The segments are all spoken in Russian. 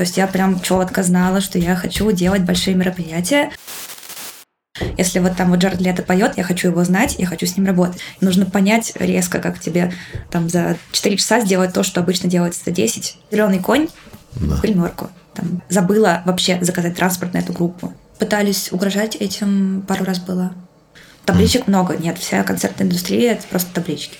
То есть я прям четко знала, что я хочу делать большие мероприятия. Если вот там вот Джаред Лето поет, я хочу его знать, я хочу с ним работать. Нужно понять резко, как тебе там за 4 часа сделать то, что обычно делается за 10. Зеленый конь, да. гримерку. Там, забыла вообще заказать транспорт на эту группу. Пытались угрожать этим, пару раз было. Табличек mm. много, нет, вся концертная индустрия это просто таблички.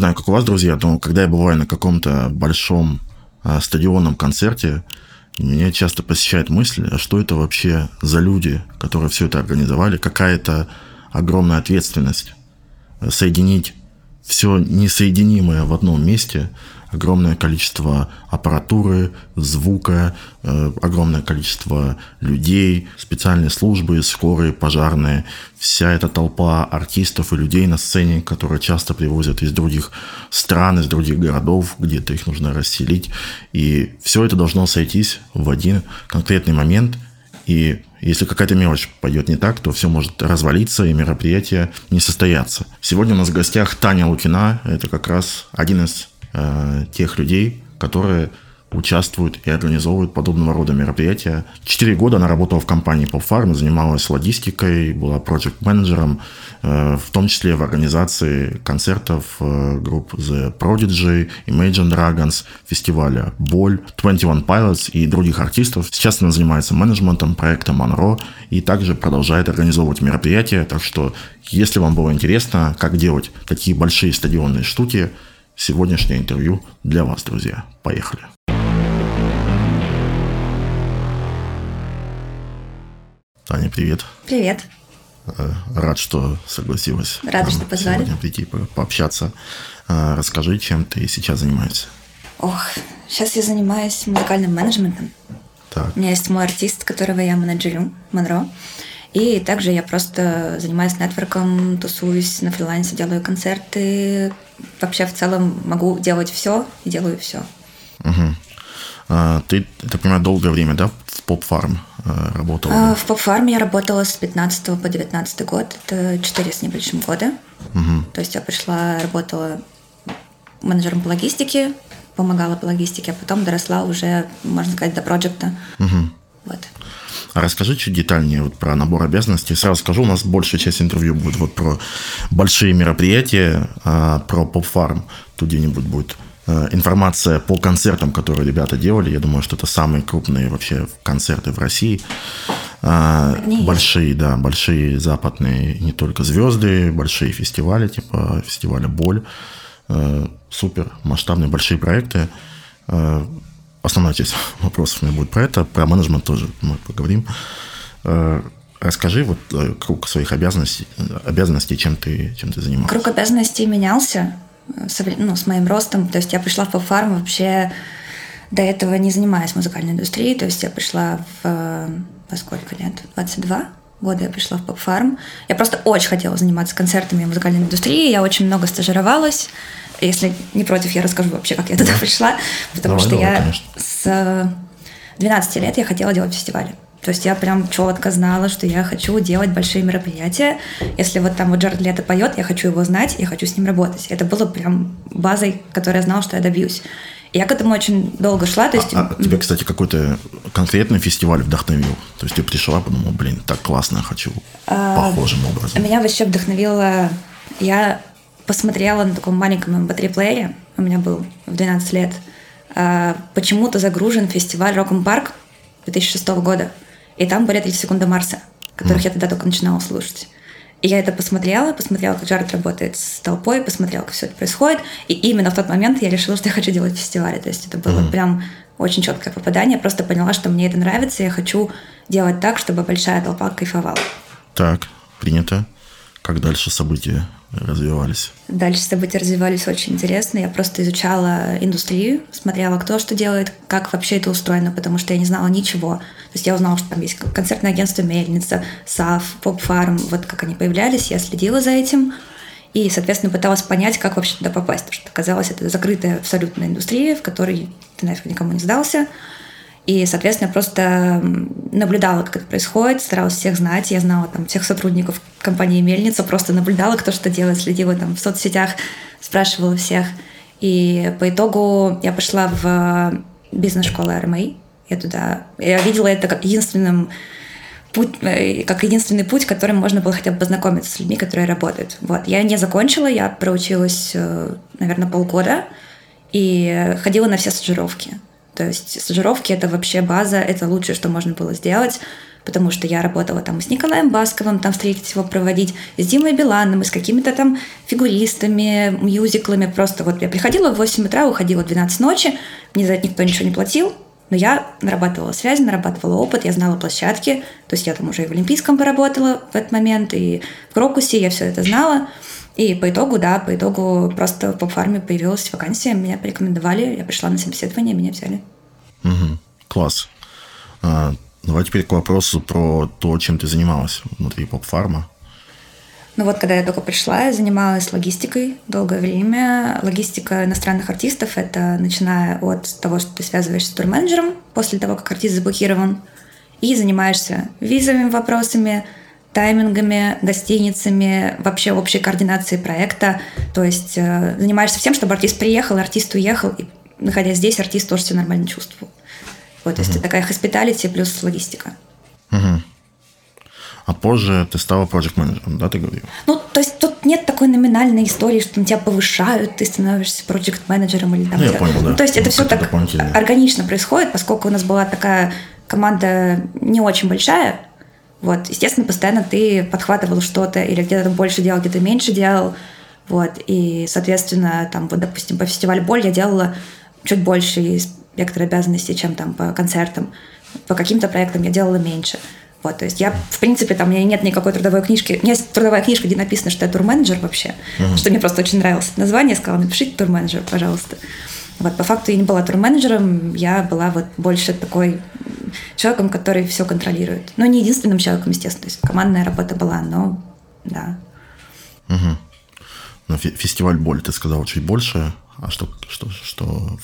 Знаю, как у вас, друзья, но когда я бываю на каком-то большом а, стадионном концерте, меня часто посещает мысль, а что это вообще за люди, которые все это организовали, какая-то огромная ответственность соединить все несоединимое в одном месте – огромное количество аппаратуры, звука, э, огромное количество людей, специальные службы, скорые, пожарные, вся эта толпа артистов и людей на сцене, которые часто привозят из других стран, из других городов, где-то их нужно расселить. И все это должно сойтись в один конкретный момент. И если какая-то мелочь пойдет не так, то все может развалиться и мероприятие не состояться. Сегодня у нас в гостях Таня Лукина. Это как раз один из э, тех людей, которые участвуют и организовывают подобного рода мероприятия. Четыре года она работала в компании PopFarm, занималась логистикой, была проект-менеджером, э, в том числе в организации концертов э, групп The Prodigy, Imagine Dragons, фестиваля Боль, 21 Pilots и других артистов. Сейчас она занимается менеджментом проекта Монро и также продолжает организовывать мероприятия. Так что, если вам было интересно, как делать такие большие стадионные штуки, сегодняшнее интервью для вас, друзья. Поехали. Таня, привет. Привет. Э, рад, что согласилась. Рада, что позвали. Сегодня прийти пообщаться. Э, расскажи, чем ты сейчас занимаешься. Ох, сейчас я занимаюсь музыкальным менеджментом. Так. У меня есть мой артист, которого я менеджерю, Монро. И также я просто занимаюсь нетворком, тусуюсь на фрилансе, делаю концерты. Вообще в целом могу делать все и делаю все. Угу. А, ты, так понимаю, долгое время, да, в поп-фарм а, работала? А, в поп-фарме я работала с 15 по 19 год. Это 4 с небольшим года. Угу. То есть я пришла, работала менеджером по логистике, помогала по логистике, а потом доросла уже, можно сказать, до проекта. Угу. Вот. А расскажи чуть детальнее вот про набор обязанностей. Сразу скажу, у нас большая часть интервью будет вот про большие мероприятия, а про поп-фарм. Тут где-нибудь будет э, информация по концертам, которые ребята делали. Я думаю, что это самые крупные вообще концерты в России. А, большие, да, большие западные, не только звезды, большие фестивали, типа фестиваля Боль. Э, супер масштабные большие проекты. Основная часть вопросов у меня будет про это, про менеджмент тоже мы поговорим. Э, расскажи вот э, круг своих обязанностей, обязанностей чем ты, чем ты занималась. Круг обязанностей менялся э, ну, с моим ростом. То есть я пришла в поп-фарм вообще до этого не занимаясь музыкальной индустрией. То есть я пришла в... Во сколько лет? 22 года я пришла в поп-фарм. Я просто очень хотела заниматься концертами и музыкальной индустрией. Я очень много стажировалась. Если не против, я расскажу вообще, как я туда пришла. Потому давай, что давай, я конечно. с 12 лет я хотела делать фестивали. То есть я прям четко знала, что я хочу делать большие мероприятия. Если вот там вот Джаред Лето поет, я хочу его знать, я хочу с ним работать. Это было прям базой, которой я знала, что я добьюсь. И я к этому очень долго шла. То есть... а, а тебя, кстати, какой-то конкретный фестиваль вдохновил? То есть ты пришла, подумала, блин, так классно, я хочу а, похожим образом. Меня вообще вдохновило... Я посмотрела на таком маленьком mp3-плеере, у меня был в 12 лет, а, почему-то загружен фестиваль Роком Парк 2006 года. И там были 30 секунд до Марса, которых mm. я тогда только начинала слушать. И я это посмотрела, посмотрела, как Джаред работает с толпой, посмотрела, как все это происходит. И именно в тот момент я решила, что я хочу делать фестивали. То есть это было mm. прям очень четкое попадание. Я просто поняла, что мне это нравится, и я хочу делать так, чтобы большая толпа кайфовала. Так, принято. Как дальше события развивались? Дальше события развивались очень интересно. Я просто изучала индустрию, смотрела, кто что делает, как вообще это устроено, потому что я не знала ничего. То есть я узнала, что там есть концертное агентство «Мельница», САФ, «Поп-фарм», вот как они появлялись, я следила за этим. и, соответственно, пыталась понять, как вообще туда попасть, потому что казалось, это закрытая абсолютно индустрия, в которой ты нафиг никому не сдался. И, соответственно, просто наблюдала, как это происходит, старалась всех знать. Я знала там всех сотрудников компании «Мельница», просто наблюдала, кто что делает, следила там в соцсетях, спрашивала всех. И по итогу я пошла в бизнес-школу РМА. Я туда... Я видела это как единственным путь, э, как единственный путь, которым можно было хотя бы познакомиться с людьми, которые работают. Вот. Я не закончила, я проучилась, э, наверное, полгода и ходила на все стажировки. То есть стажировки — это вообще база, это лучшее, что можно было сделать, потому что я работала там с Николаем Басковым, там встретить его проводить, с Димой Биланом, и с какими-то там фигуристами, мюзиклами. Просто вот я приходила в 8 утра, уходила в 12 ночи, мне за это никто ничего не платил, но я нарабатывала связи, нарабатывала опыт, я знала площадки, то есть я там уже и в Олимпийском поработала в этот момент, и в Крокусе я все это знала. И по итогу, да, по итогу просто в поп-фарме появилась вакансия, меня порекомендовали, я пришла на собеседование, меня взяли. Угу. Класс. А, давай теперь к вопросу про то, чем ты занималась внутри поп-фарма. Ну вот, когда я только пришла, я занималась логистикой долгое время. Логистика иностранных артистов — это начиная от того, что ты связываешься с турменеджером после того, как артист заблокирован, и занимаешься визовыми вопросами, таймингами, гостиницами, вообще общей координацией проекта. То есть э, занимаешься всем, чтобы артист приехал, артист уехал, и находясь здесь, артист тоже себя нормально чувствовал. Вот, то есть это такая хоспиталити плюс логистика. Угу. А позже ты стала проект менеджером да, ты говорил? Ну, то есть тут нет такой номинальной истории, что на тебя повышают, ты становишься проект менеджером или там. Ну, я понял, да. То есть это ну, все так органично происходит, поскольку у нас была такая команда не очень большая, вот, естественно, постоянно ты подхватывал что-то, или где-то больше делал, где-то меньше делал. Вот, и, соответственно, там, вот, допустим, по фестивалю «Боль» я делала чуть больше спектр обязанностей, чем там по концертам. По каким-то проектам я делала меньше. Вот, то есть я, в принципе, там, у меня нет никакой трудовой книжки. У меня есть трудовая книжка, где написано, что я турменеджер вообще, uh-huh. что мне просто очень нравилось название. Я сказала, напишите турменеджер, пожалуйста. Вот, по факту я не была турменеджером, я была вот больше такой человеком, который все контролирует. Ну, не единственным человеком, естественно. То есть командная работа была, но да. Угу. Но фестиваль боль, ты сказала, чуть больше. А что, что, что,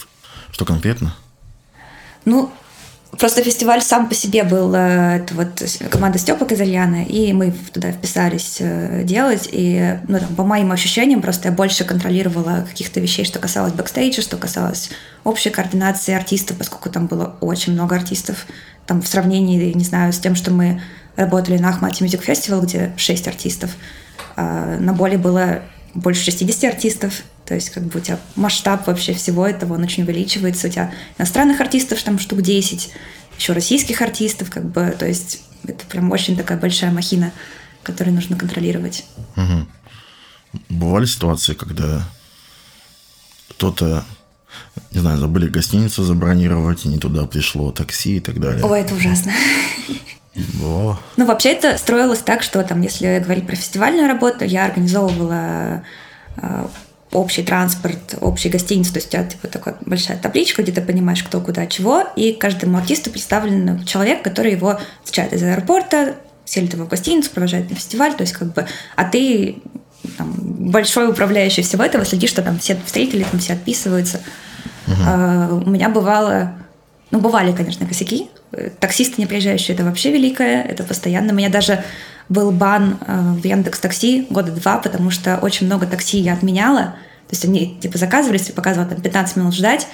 что конкретно? Ну, Просто фестиваль сам по себе был, э, это вот команда Степа Казальяна, и мы туда вписались э, делать, и, ну, там, по моим ощущениям, просто я больше контролировала каких-то вещей, что касалось бэкстейджа, что касалось общей координации артистов, поскольку там было очень много артистов, там в сравнении, не знаю, с тем, что мы работали на Ахмате Music Festival, где 6 артистов, а на Боли было больше 60 артистов, то есть как бы у тебя масштаб вообще всего этого, он очень увеличивается. У тебя иностранных артистов там штук 10, еще российских артистов, как бы, то есть это прям очень такая большая махина, которую нужно контролировать. Угу. Бывали ситуации, когда кто-то, не знаю, забыли гостиницу забронировать, и не туда пришло такси и так далее. О, это ужасно. Бывало. Ну, вообще это строилось так, что там, если говорить про фестивальную работу, я организовывала э, общий транспорт, общий гостиницы, то есть у тебя типа такая большая табличка, где ты понимаешь, кто куда чего, и каждому артисту представлен человек, который его встречает из аэропорта, селит его в гостиницу, провожает на фестиваль, то есть как бы, а ты там, большой управляющий всего этого, следишь, что там все встретили, там все отписываются. Угу. А, у меня бывало, ну, бывали, конечно, косяки. Таксисты не приезжающие, это вообще великое, это постоянно. У меня даже был бан э, в Яндекс Такси года два, потому что очень много такси я отменяла. То есть они типа заказывались, показывала там 15 минут ждать,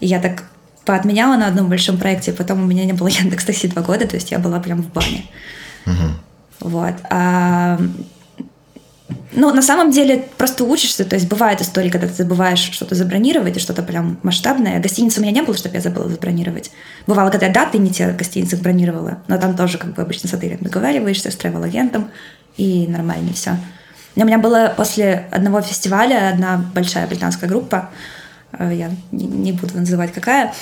и я так поотменяла на одном большом проекте, потом у меня не было Яндекс Такси два года, то есть я была прям в бане. Угу. Вот. А ну, на самом деле, просто учишься. То есть бывают истории, когда ты забываешь что-то забронировать, и что-то прям масштабное. Гостиницы у меня не было, чтобы я забыла забронировать. Бывало, когда даты не те гостиницы бронировала, но там тоже как бы обычно с отелем договариваешься, с тревел-агентом, и нормально все. У меня было после одного фестиваля одна большая британская группа, э, я не буду называть какая,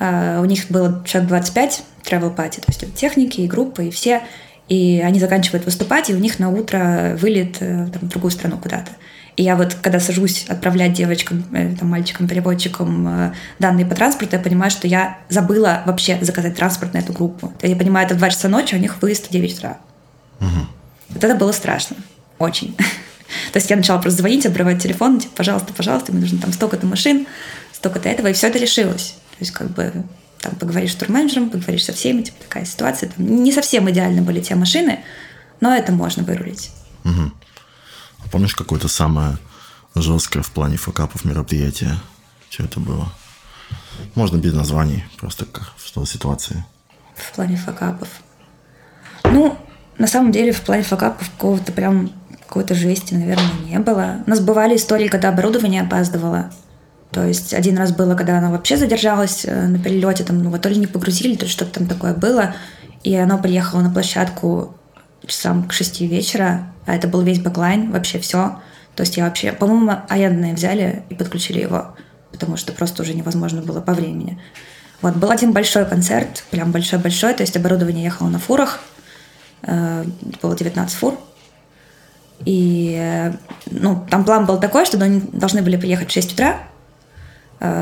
э, у них было человек 25 travel party, то есть техники и группы, и все и они заканчивают выступать, и у них на утро вылет э, там, в другую страну куда-то. И я вот, когда сажусь отправлять девочкам, э, там, мальчикам, переводчикам э, данные по транспорту, я понимаю, что я забыла вообще заказать транспорт на эту группу. Я понимаю, это в 2 часа ночи, а у них выезд в 9 утра. Угу. Вот это было страшно. Очень. То есть я начала просто звонить, обрывать телефон, типа, пожалуйста, пожалуйста, мне нужно там столько-то машин, столько-то этого, и все это решилось. То есть как бы там поговоришь с турменеджером, поговоришь со всеми, типа такая ситуация. Там, не совсем идеально были те машины, но это можно вырулить. Угу. А помнишь какое-то самое жесткое в плане факапов мероприятие? Что это было? Можно без названий, просто как в ситуации. В плане факапов. Ну, на самом деле, в плане факапов какого-то прям какой-то жести, наверное, не было. У нас бывали истории, когда оборудование опаздывало. То есть один раз было, когда оно вообще задержалось э, на перелете, там, ну, вот, то ли не погрузили, то ли что-то там такое было, и оно приехало на площадку часам к шести вечера, а это был весь бэклайн, вообще все. То есть я вообще, по-моему, наядные взяли и подключили его, потому что просто уже невозможно было по времени. Вот, был один большой концерт, прям большой-большой, то есть оборудование ехало на фурах, э, было 19 фур, и э, ну, там план был такой, что они должны были приехать в 6 утра,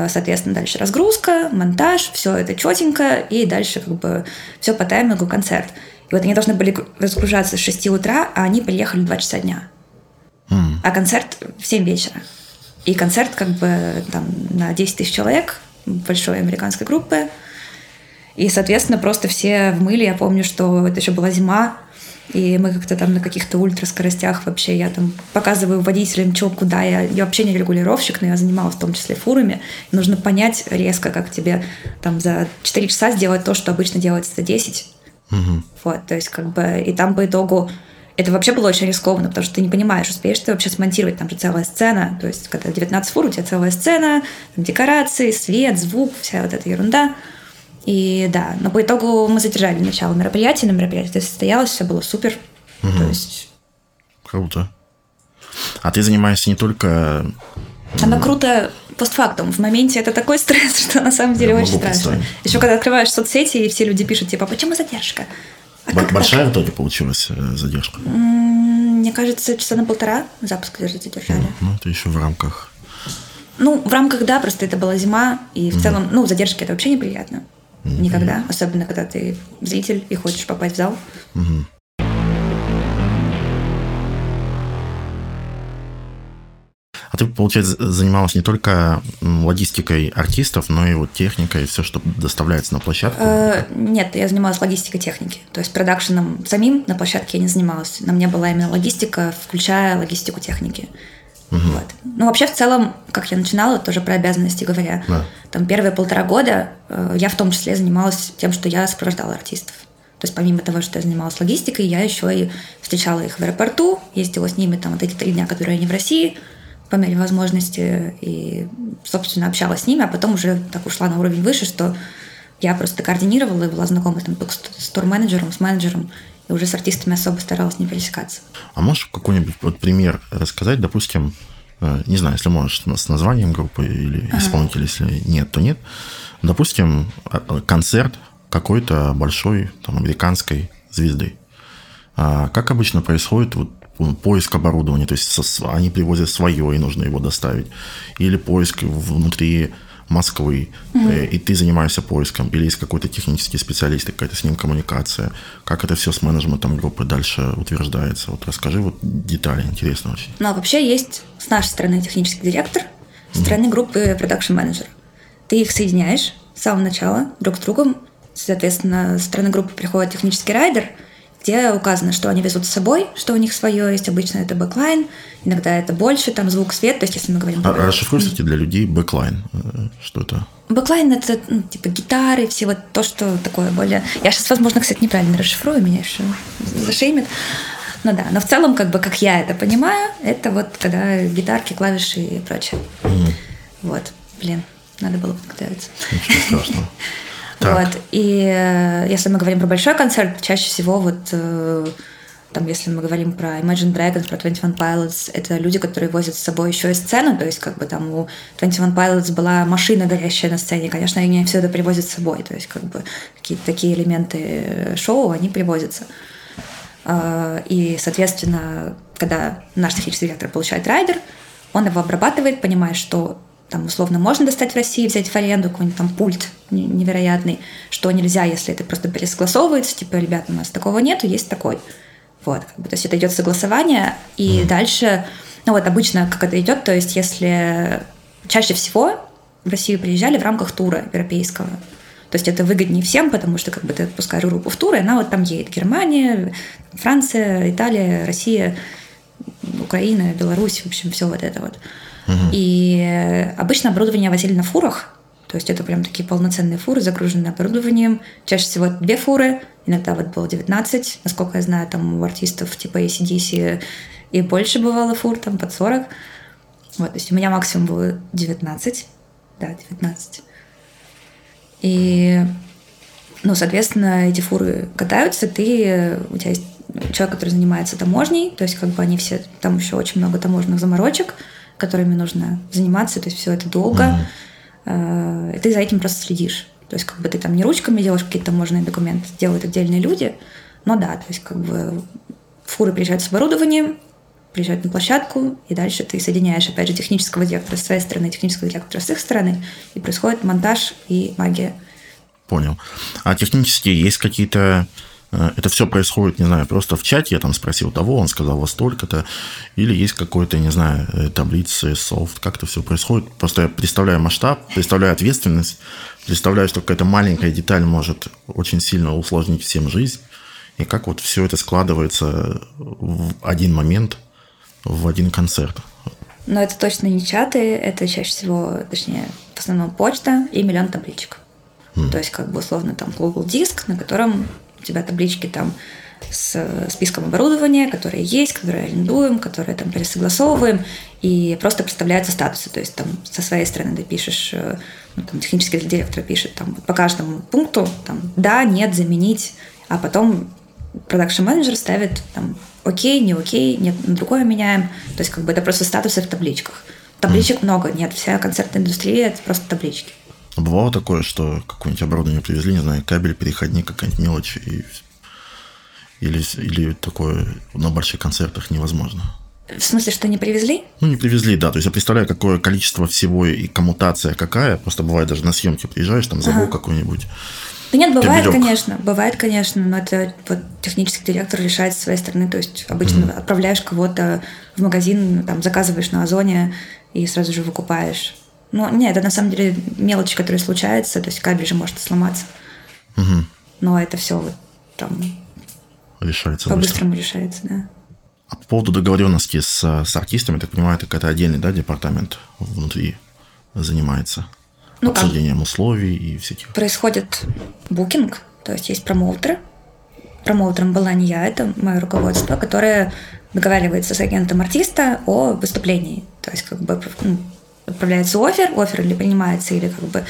соответственно, дальше разгрузка, монтаж, все это четенько, и дальше как бы все по таймингу концерт. И вот они должны были разгружаться с 6 утра, а они приехали в 2 часа дня. Mm. А концерт в 7 вечера. И концерт как бы там на 10 тысяч человек большой американской группы. И, соответственно, просто все в мыле. Я помню, что это еще была зима, и мы как-то там на каких-то ультраскоростях вообще, я там показываю водителям, что, куда. Я, я вообще не регулировщик, но я занималась в том числе фурами. И нужно понять резко, как тебе там за 4 часа сделать то, что обычно делается за 10. Угу. Вот, то есть как бы... И там по итогу это вообще было очень рискованно, потому что ты не понимаешь, успеешь ты вообще смонтировать, там же целая сцена, то есть когда 19 фур, у тебя целая сцена, декорации, свет, звук, вся вот эта ерунда. И да, но по итогу мы задержали начало мероприятия, на мероприятие состоялось, все было супер. Угу. То есть... Круто. А ты занимаешься не только... Оно круто постфактум. В моменте это такой стресс, что на самом деле Я очень страшно. Еще когда открываешь соцсети, и все люди пишут, типа, почему задержка? А Большая так? в итоге получилась э, задержка? Мне кажется, часа на полтора запуск задержали. Ну, ну, это еще в рамках. Ну, в рамках, да, просто это была зима, и в угу. целом, ну, задержки это вообще неприятно. Mm-hmm. Никогда. Особенно, когда ты зритель и хочешь попасть в зал. Mm-hmm. А ты, получается, занималась не только логистикой артистов, но и вот техникой, все, что доставляется на площадку? Э, нет, я занималась логистикой техники. То есть продакшеном самим на площадке я не занималась. На мне была именно логистика, включая логистику техники. Угу. Вот. Ну, вообще, в целом, как я начинала, тоже про обязанности говоря, да. там первые полтора года э, я в том числе занималась тем, что я сопровождала артистов. То есть помимо того, что я занималась логистикой, я еще и встречала их в аэропорту, ездила с ними там вот эти три дня, которые они в России, по мере возможности, и, собственно, общалась с ними, а потом уже так ушла на уровень выше, что я просто координировала и была знакома там, с тур-менеджером, с менеджером, и уже с артистами особо старалась не пересекаться. А можешь какой-нибудь вот пример рассказать, допустим, э, не знаю, если можешь с названием группы или ага. исполнителя, если нет, то нет. Допустим, а, а, концерт какой-то большой там, американской звезды. А как обычно происходит вот, поиск оборудования? То есть они привозят свое, и нужно его доставить. Или поиск внутри Москвы, угу. и ты занимаешься поиском, или есть какой-то технический специалист, какая-то с ним коммуникация, как это все с менеджментом группы дальше утверждается. Вот расскажи вот детали, интересно очень. Ну, а вообще есть с нашей стороны технический директор, с стороны угу. группы продакшн менеджер. Ты их соединяешь с самого начала друг с другом, соответственно, с стороны группы приходит технический райдер – где указано, что они везут с собой, что у них свое есть. Обычно это бэклайн, иногда это больше, там звук, свет. То есть, если мы говорим... А, расшифруй, кстати, для людей бэклайн. Э, что это? Бэклайн — это ну, типа гитары, все вот то, что такое более... Я сейчас, возможно, кстати, неправильно расшифрую, меня еще зашеймит. Ну да, но в целом, как бы, как я это понимаю, это вот когда гитарки, клавиши и прочее. Мм. Вот, блин, надо было подготовиться. Ничего страшного. Так. Вот. И э, если мы говорим про большой концерт, чаще всего вот э, там, если мы говорим про Imagine Dragons, про 21 Pilots, это люди, которые возят с собой еще и сцену, то есть как бы там у 21 Pilots была машина горящая на сцене, конечно, они все это привозят с собой, то есть как бы какие-то такие элементы шоу, они привозятся. А, и, соответственно, когда наш технический директор получает райдер, он его обрабатывает, понимая, что там, условно, можно достать в России, взять в аренду какой-нибудь там пульт невероятный, что нельзя, если это просто пересогласовывается, типа, ребята, у нас такого нету, есть такой. Вот, как бы, то есть это идет согласование, и mm. дальше, ну вот обычно как это идет, то есть если чаще всего в Россию приезжали в рамках тура европейского, то есть это выгоднее всем, потому что как бы ты отпускаешь группу в тур, и она вот там едет. Германия, Франция, Италия, Россия, Украина, Беларусь, в общем, все вот это вот. И обычно оборудование возили на фурах, то есть это прям такие полноценные фуры, загруженные оборудованием. Чаще всего две фуры, иногда вот было 19, насколько я знаю, там у артистов типа ACDC и больше бывало фур, там под 40. Вот, то есть у меня максимум было 19. Да, 19. И, ну, соответственно, эти фуры катаются, ты, у тебя есть человек, который занимается таможней, то есть как бы они все, там еще очень много таможенных заморочек, которыми нужно заниматься, то есть все это долго. Mm-hmm. И ты за этим просто следишь. То есть как бы ты там не ручками делаешь какие-то таможенные документы, делают отдельные люди, но да, то есть как бы фуры приезжают с оборудованием, приезжают на площадку, и дальше ты соединяешь, опять же, технического директора с своей стороны, технического директора с их стороны, и происходит монтаж и магия. Понял. А технически есть какие-то это все происходит, не знаю, просто в чате я там спросил того, он сказал вот столько-то, или есть какой-то, не знаю, э, таблицы, софт, как это все происходит. Просто я представляю масштаб, представляю ответственность, представляю, что какая-то маленькая деталь может очень сильно усложнить всем жизнь, и как вот все это складывается в один момент, в один концерт. Но это точно не чаты, это чаще всего, точнее, в основном почта и миллион табличек. Mm. То есть, как бы, условно, там Google диск, на котором у тебя таблички там с списком оборудования, которые есть, которые арендуем, которые там пересогласовываем, и просто представляются статусы. То есть там со своей стороны ты пишешь, э, ну, там, технический директор пишет там, по каждому пункту там, да, нет, заменить, а потом продакшн менеджер ставит там окей, не окей, нет, на другое меняем. То есть как бы это просто статусы в табличках. Табличек mm. много, нет, вся концертная индустрия это просто таблички. Бывало такое, что какое-нибудь оборудование привезли, не знаю, кабель, переходник, какая-нибудь мелочь, и... или, или такое на больших концертах невозможно. В смысле, что не привезли? Ну, не привезли, да. То есть я представляю, какое количество всего и коммутация какая. Просто бывает даже на съемке приезжаешь, там забыл ага. какой-нибудь. Да нет, бывает, кабелек. конечно, бывает, конечно, но это вот технический директор решает с своей стороны. То есть обычно mm. отправляешь кого-то в магазин, там заказываешь на Озоне и сразу же выкупаешь. Ну, нет, это на самом деле мелочи, которые случаются, то есть кабель же может сломаться. Угу. Но это все вот там решается по-быстрому решается, да. А по поводу договоренности с, с артистами, так понимаю, это какой-то отдельный да, департамент внутри занимается ну, обсуждением как? условий и всяких. Происходит букинг, то есть есть промоутеры. Промоутером была не я, это мое руководство, которое договаривается с агентом артиста о выступлении. То есть как бы ну, отправляется offer, offer или принимается, или как бы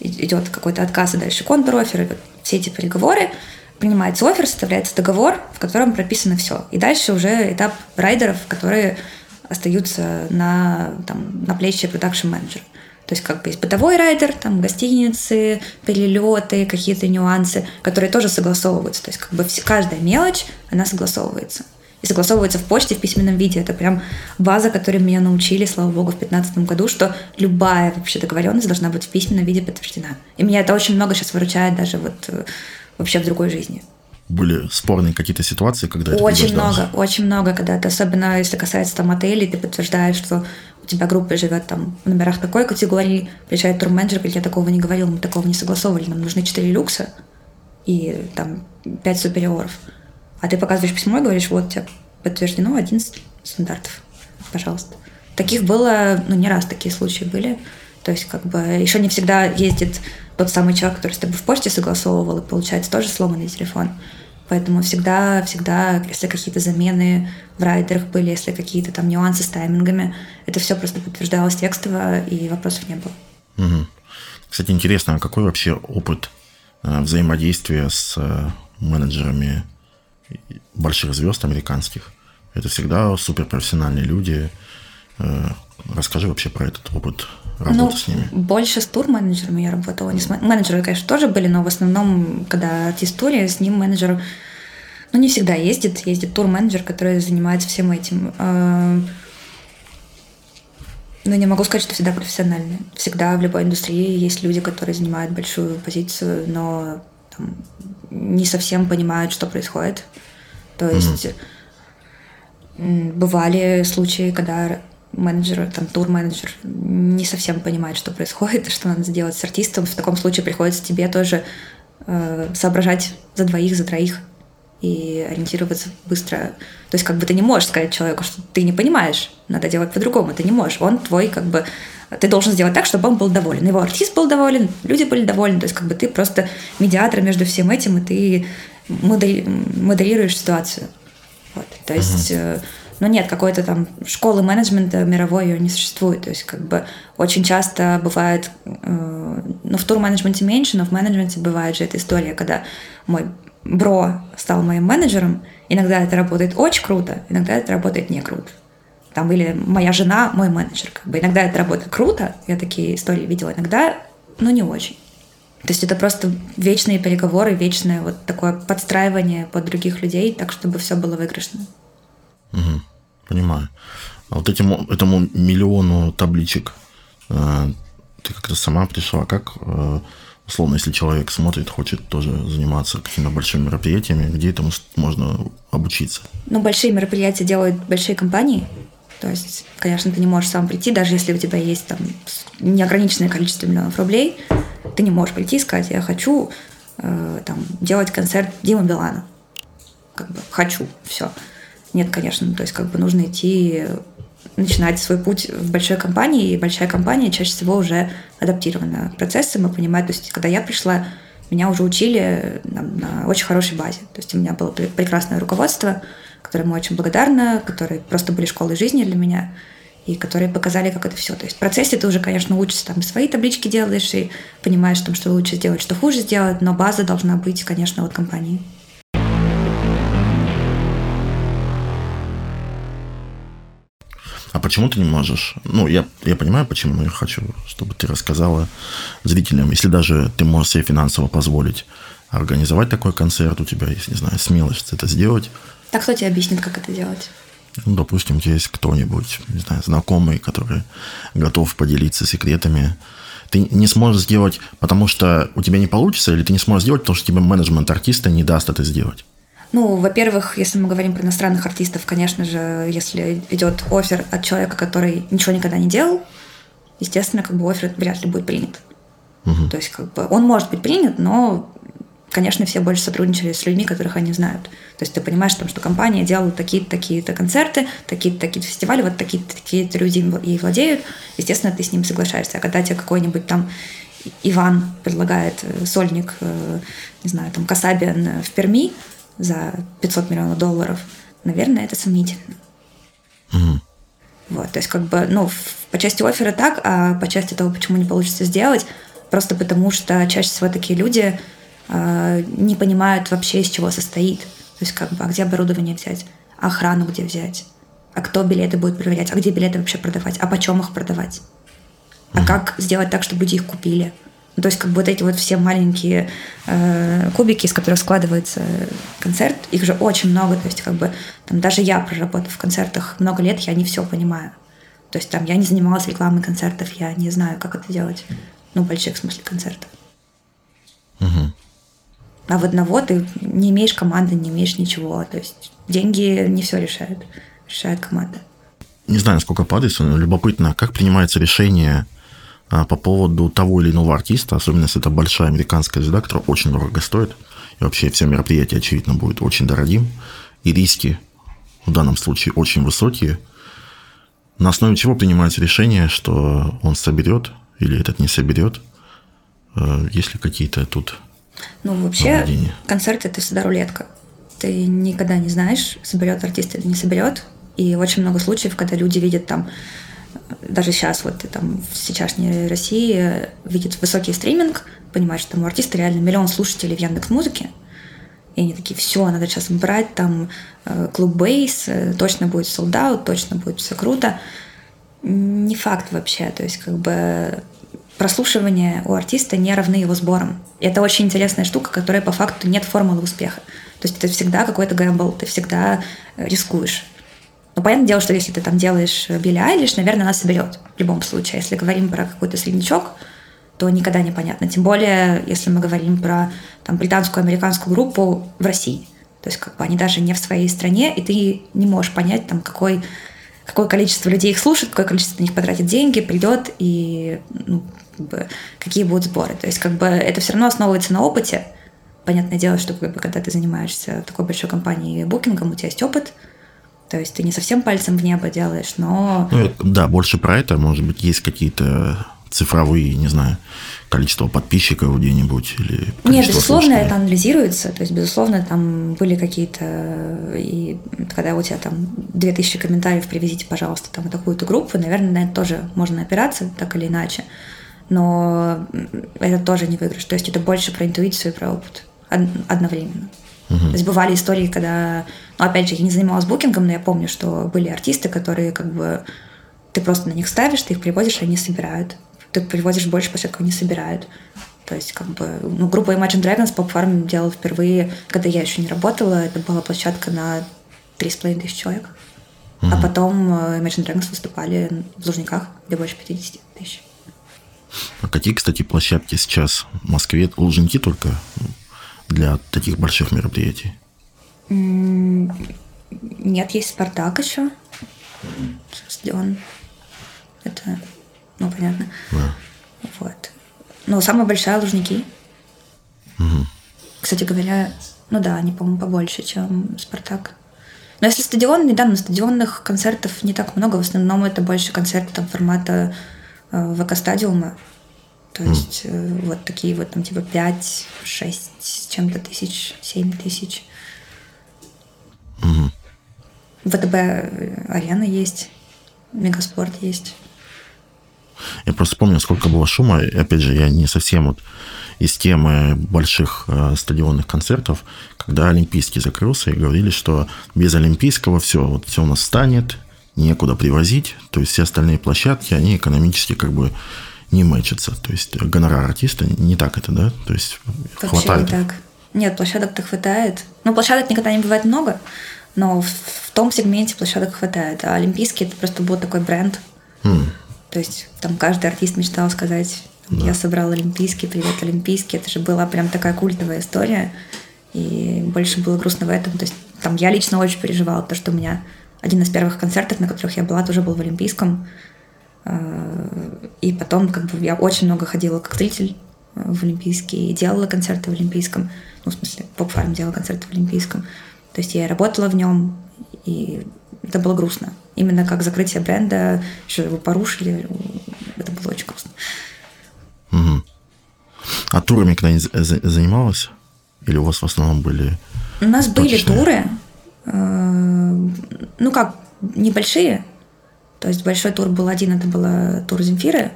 идет какой-то отказ, и дальше контр- offer, и все эти переговоры, принимается offer, составляется договор, в котором прописано все. И дальше уже этап райдеров, которые остаются на, там, на плече продакшн-менеджера. То есть как бы есть бытовой райдер, там гостиницы, перелеты, какие-то нюансы, которые тоже согласовываются. То есть как бы все, каждая мелочь, она согласовывается и согласовывается в почте в письменном виде. Это прям база, которой меня научили, слава богу, в 2015 году, что любая вообще договоренность должна быть в письменном виде подтверждена. И меня это очень много сейчас выручает даже вот э, вообще в другой жизни. Были спорные какие-то ситуации, когда это Очень много, очень много, когда это, особенно если касается там отелей, ты подтверждаешь, что у тебя группа живет там в номерах такой категории, приезжает турменеджер, говорит, я такого не говорил, мы такого не согласовывали, нам нужны 4 люкса и там 5 супериоров. А ты показываешь письмо и говоришь, вот, у тебя подтверждено 11 стандартов, пожалуйста. Таких было, ну, не раз такие случаи были. То есть, как бы, еще не всегда ездит тот самый человек, который с тобой в почте согласовывал, и получается тоже сломанный телефон. Поэтому всегда, всегда, если какие-то замены в райдерах были, если какие-то там нюансы с таймингами, это все просто подтверждалось текстово, и вопросов не было. Угу. Кстати, интересно, а какой вообще опыт э, взаимодействия с э, менеджерами больших звезд американских. Это всегда суперпрофессиональные люди. Э, расскажи вообще про этот опыт работы ну, с ними. Больше с тур-менеджерами я работала. Не с менеджеры, конечно, тоже были, но в основном, когда артист туре, с ним менеджер ну, не всегда ездит. Ездит тур-менеджер, который занимается всем этим. Э, но не могу сказать, что всегда профессиональные. Всегда в любой индустрии есть люди, которые занимают большую позицию, но не совсем понимают, что происходит. То есть mm-hmm. Бывали случаи, когда менеджер, там, тур-менеджер не совсем понимает, что происходит что надо сделать с артистом. В таком случае приходится тебе тоже э, соображать за двоих, за троих и ориентироваться быстро. То есть как бы ты не можешь сказать человеку, что ты не понимаешь, надо делать по-другому, ты не можешь. Он твой как бы... Ты должен сделать так, чтобы он был доволен. Его артист был доволен, люди были довольны. То есть как бы ты просто медиатор между всем этим, и ты модерируешь ситуацию. Вот. То есть... Uh-huh. Но нет, какой-то там школы менеджмента мировой ее не существует. То есть как бы очень часто бывает, э, ну в тур-менеджменте меньше, но в менеджменте бывает же эта история, когда мой бро стал моим менеджером, иногда это работает очень круто, иногда это работает не круто. Там или моя жена, мой менеджер. Как бы. Иногда это работает круто, я такие истории видела, иногда, ну, не очень. То есть это просто вечные переговоры, вечное вот такое подстраивание под других людей, так, чтобы все было выигрышно. Угу, понимаю. А вот этому, этому миллиону табличек э, ты как-то сама пришла, как э, условно, если человек смотрит, хочет тоже заниматься какими-то большими мероприятиями, где этому можно обучиться? Ну, большие мероприятия делают большие компании. То есть, конечно, ты не можешь сам прийти, даже если у тебя есть там неограниченное количество миллионов рублей, ты не можешь прийти и сказать, я хочу э, там, делать концерт Дима Билана. Как бы хочу, все. Нет, конечно, то есть как бы нужно идти начинать свой путь в большой компании, и большая компания чаще всего уже адаптирована к процессам и понимает, то есть когда я пришла, меня уже учили на, на очень хорошей базе. То есть у меня было прекрасное руководство, которому очень благодарна, которые просто были школой жизни для меня и которые показали, как это все. То есть в процессе ты уже, конечно, учишься, там свои таблички делаешь и понимаешь, там, что лучше сделать, что хуже сделать, но база должна быть, конечно, от компании. А почему ты не можешь? Ну, я, я понимаю, почему, но я хочу, чтобы ты рассказала зрителям, если даже ты можешь себе финансово позволить организовать такой концерт, у тебя есть, не знаю, смелость это сделать. Так кто тебе объяснит, как это делать? Ну, допустим, у тебя есть кто-нибудь, не знаю, знакомый, который готов поделиться секретами. Ты не сможешь сделать, потому что у тебя не получится, или ты не сможешь сделать, потому что тебе менеджмент артиста не даст это сделать? Ну, во-первых, если мы говорим про иностранных артистов, конечно же, если идет офер от человека, который ничего никогда не делал, естественно, как бы офер вряд ли будет принят. Угу. То есть, как бы он может быть принят, но, конечно, все больше сотрудничали с людьми, которых они знают. То есть ты понимаешь, там, что компания делала такие-то, такие-то концерты, такие-то, такие-то фестивали, вот такие-то, такие-то люди и владеют. Естественно, ты с ним соглашаешься. А когда тебе какой-нибудь там Иван предлагает э, сольник, э, не знаю, там, Касабиан в Перми, за 500 миллионов долларов, наверное, это сомнительно. Угу. Вот, то есть как бы, ну, по части оффера так, а по части того, почему не получится сделать, просто потому что чаще всего такие люди э, не понимают вообще, из чего состоит. То есть как бы, а где оборудование взять, а охрану где взять, а кто билеты будет проверять, а где билеты вообще продавать, а почем их продавать, а как сделать так, чтобы люди их купили – ну, то есть как бы вот эти вот все маленькие э, кубики, из которых складывается концерт, их же очень много. То есть как бы там даже я, проработав в концертах много лет, я не все понимаю. То есть там я не занималась рекламой концертов, я не знаю, как это делать. Ну, больших в смысле концертов. Угу. А в одного ты не имеешь команды, не имеешь ничего. То есть деньги не все решают. Решает команда. Не знаю, сколько падает, но любопытно, как принимается решение а, по поводу того или иного артиста, особенно если это большая американская звезда, которая очень дорого стоит, и вообще все мероприятия, очевидно, будет очень дорогим, и риски в данном случае очень высокие, на основе чего принимается решение, что он соберет или этот не соберет, а, есть ли какие-то тут Ну, вообще, наведения? концерт – это всегда рулетка. Ты никогда не знаешь, соберет артист или не соберет, и очень много случаев, когда люди видят там даже сейчас вот там в сейчасшней России видит высокий стриминг, понимает, что там у артиста реально миллион слушателей в Яндекс Музыке, и они такие, все, надо сейчас брать там э, клуб бейс, э, точно будет солдат, точно будет все круто. Не факт вообще, то есть как бы прослушивания у артиста не равны его сборам. И это очень интересная штука, которая по факту нет формулы успеха. То есть это всегда какой-то гэмбл, ты всегда рискуешь. Но понятное дело, что если ты там делаешь Билли Айлиш, наверное, она соберет в любом случае. Если говорим про какой-то среднячок, то никогда не понятно. Тем более, если мы говорим про там, британскую, американскую группу в России. То есть как бы они даже не в своей стране, и ты не можешь понять, там, какой, какое количество людей их слушает, какое количество на них потратит деньги, придет и ну, как бы, какие будут сборы. То есть как бы это все равно основывается на опыте. Понятное дело, что как бы, когда ты занимаешься такой большой компанией букингом, у тебя есть опыт, то есть ты не совсем пальцем в небо делаешь, но... Ну, да, больше про это, может быть, есть какие-то цифровые, не знаю, количество подписчиков где-нибудь или Нет, безусловно, это анализируется. То есть, безусловно, там были какие-то... И когда у тебя там 2000 комментариев, привезите, пожалуйста, там такую-то группу, наверное, на это тоже можно опираться, так или иначе. Но это тоже не выигрыш. То есть, это больше про интуицию и про опыт одновременно. Угу. То есть бывали истории, когда, ну, опять же, я не занималась букингом, но я помню, что были артисты, которые как бы ты просто на них ставишь, ты их привозишь, и они собирают ты привозишь больше площадок, они собирают. То есть, как бы, ну, группа Imagine Dragons Pop Farm делала впервые, когда я еще не работала, это была площадка на 3,5 тысяч человек. Mm-hmm. А потом э, Imagine Dragons выступали в Лужниках, где больше 50 тысяч. А какие, кстати, площадки сейчас в Москве? Лужники только для таких больших мероприятий? Нет, есть Спартак еще. Стадион. Это ну, понятно. Да. Вот. Ну, самые большие Лужники. Угу. Кстати говоря, ну да, они, по-моему, побольше, чем Спартак. Но если стадион, да, на стадионных концертов не так много, в основном это больше концерты там формата ВК-стадиума. То есть mm. э, вот такие вот там типа 5, 6 с чем-то тысяч, 7 тысяч. Mm-hmm. ВТБ э, арена есть, Мегаспорт есть. Я просто помню, сколько было шума. И, опять же, я не совсем вот из темы больших э, стадионных концертов, когда Олимпийский закрылся, и говорили, что без Олимпийского все, вот все у нас станет, некуда привозить, то есть все остальные площадки, они экономически как бы не мэчатся. То есть гонорар артиста не так это, да? То есть Вообще хватает. не так. Нет, площадок-то хватает. Ну, площадок никогда не бывает много, но в, в том сегменте площадок хватает. А Олимпийский это просто был такой бренд. Mm. То есть там каждый артист мечтал сказать, да. я собрал Олимпийский, привет, Олимпийский. Это же была прям такая культовая история. И больше было грустно в этом. То есть там я лично очень переживала, то, что у меня один из первых концертов, на которых я была, тоже был в Олимпийском. А, и потом как бы я очень много ходила как зритель в Олимпийский и делала концерты в Олимпийском. Ну, в смысле, поп-фарм делала концерты в Олимпийском. То есть я работала в нем, и это было грустно. Именно как закрытие бренда, что его порушили, это было очень грустно. Угу. А турами когда-нибудь занималась? Или у вас в основном были У нас точечные? были туры, э, ну как, небольшие. То есть большой тур был один, это был тур Земфиры.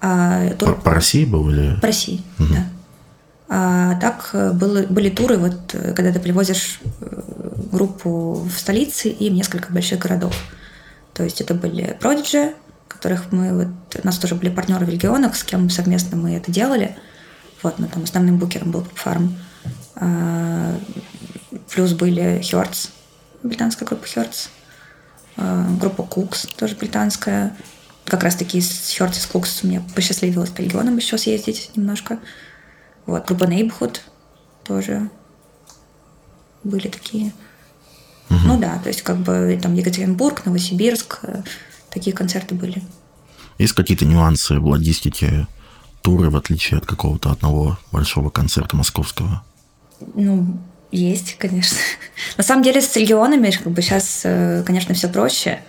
А тур... По, по России был или? По России, угу. да. А так э, было, были туры, вот э, когда ты привозишь группу в столице и в несколько больших городов. То есть это были Prodigy, которых мы вот... У нас тоже были партнеры в регионах, с кем совместно мы это делали. Вот, но там основным букером был Farm. А, плюс были Hertz, британская группа Hertz. А, группа Cooks, тоже британская. Как раз таки с Hertz и с Cooks мне посчастливилось по регионам еще съездить немножко. Вот, группа Neighborhood тоже были такие. Угу. Ну да, то есть как бы там Екатеринбург, Новосибирск, э, такие концерты были. Есть какие-то нюансы в логистике туры, в отличие от какого-то одного большого концерта московского? Ну, есть, конечно. На самом деле с регионами как бы сейчас, э, конечно, все проще.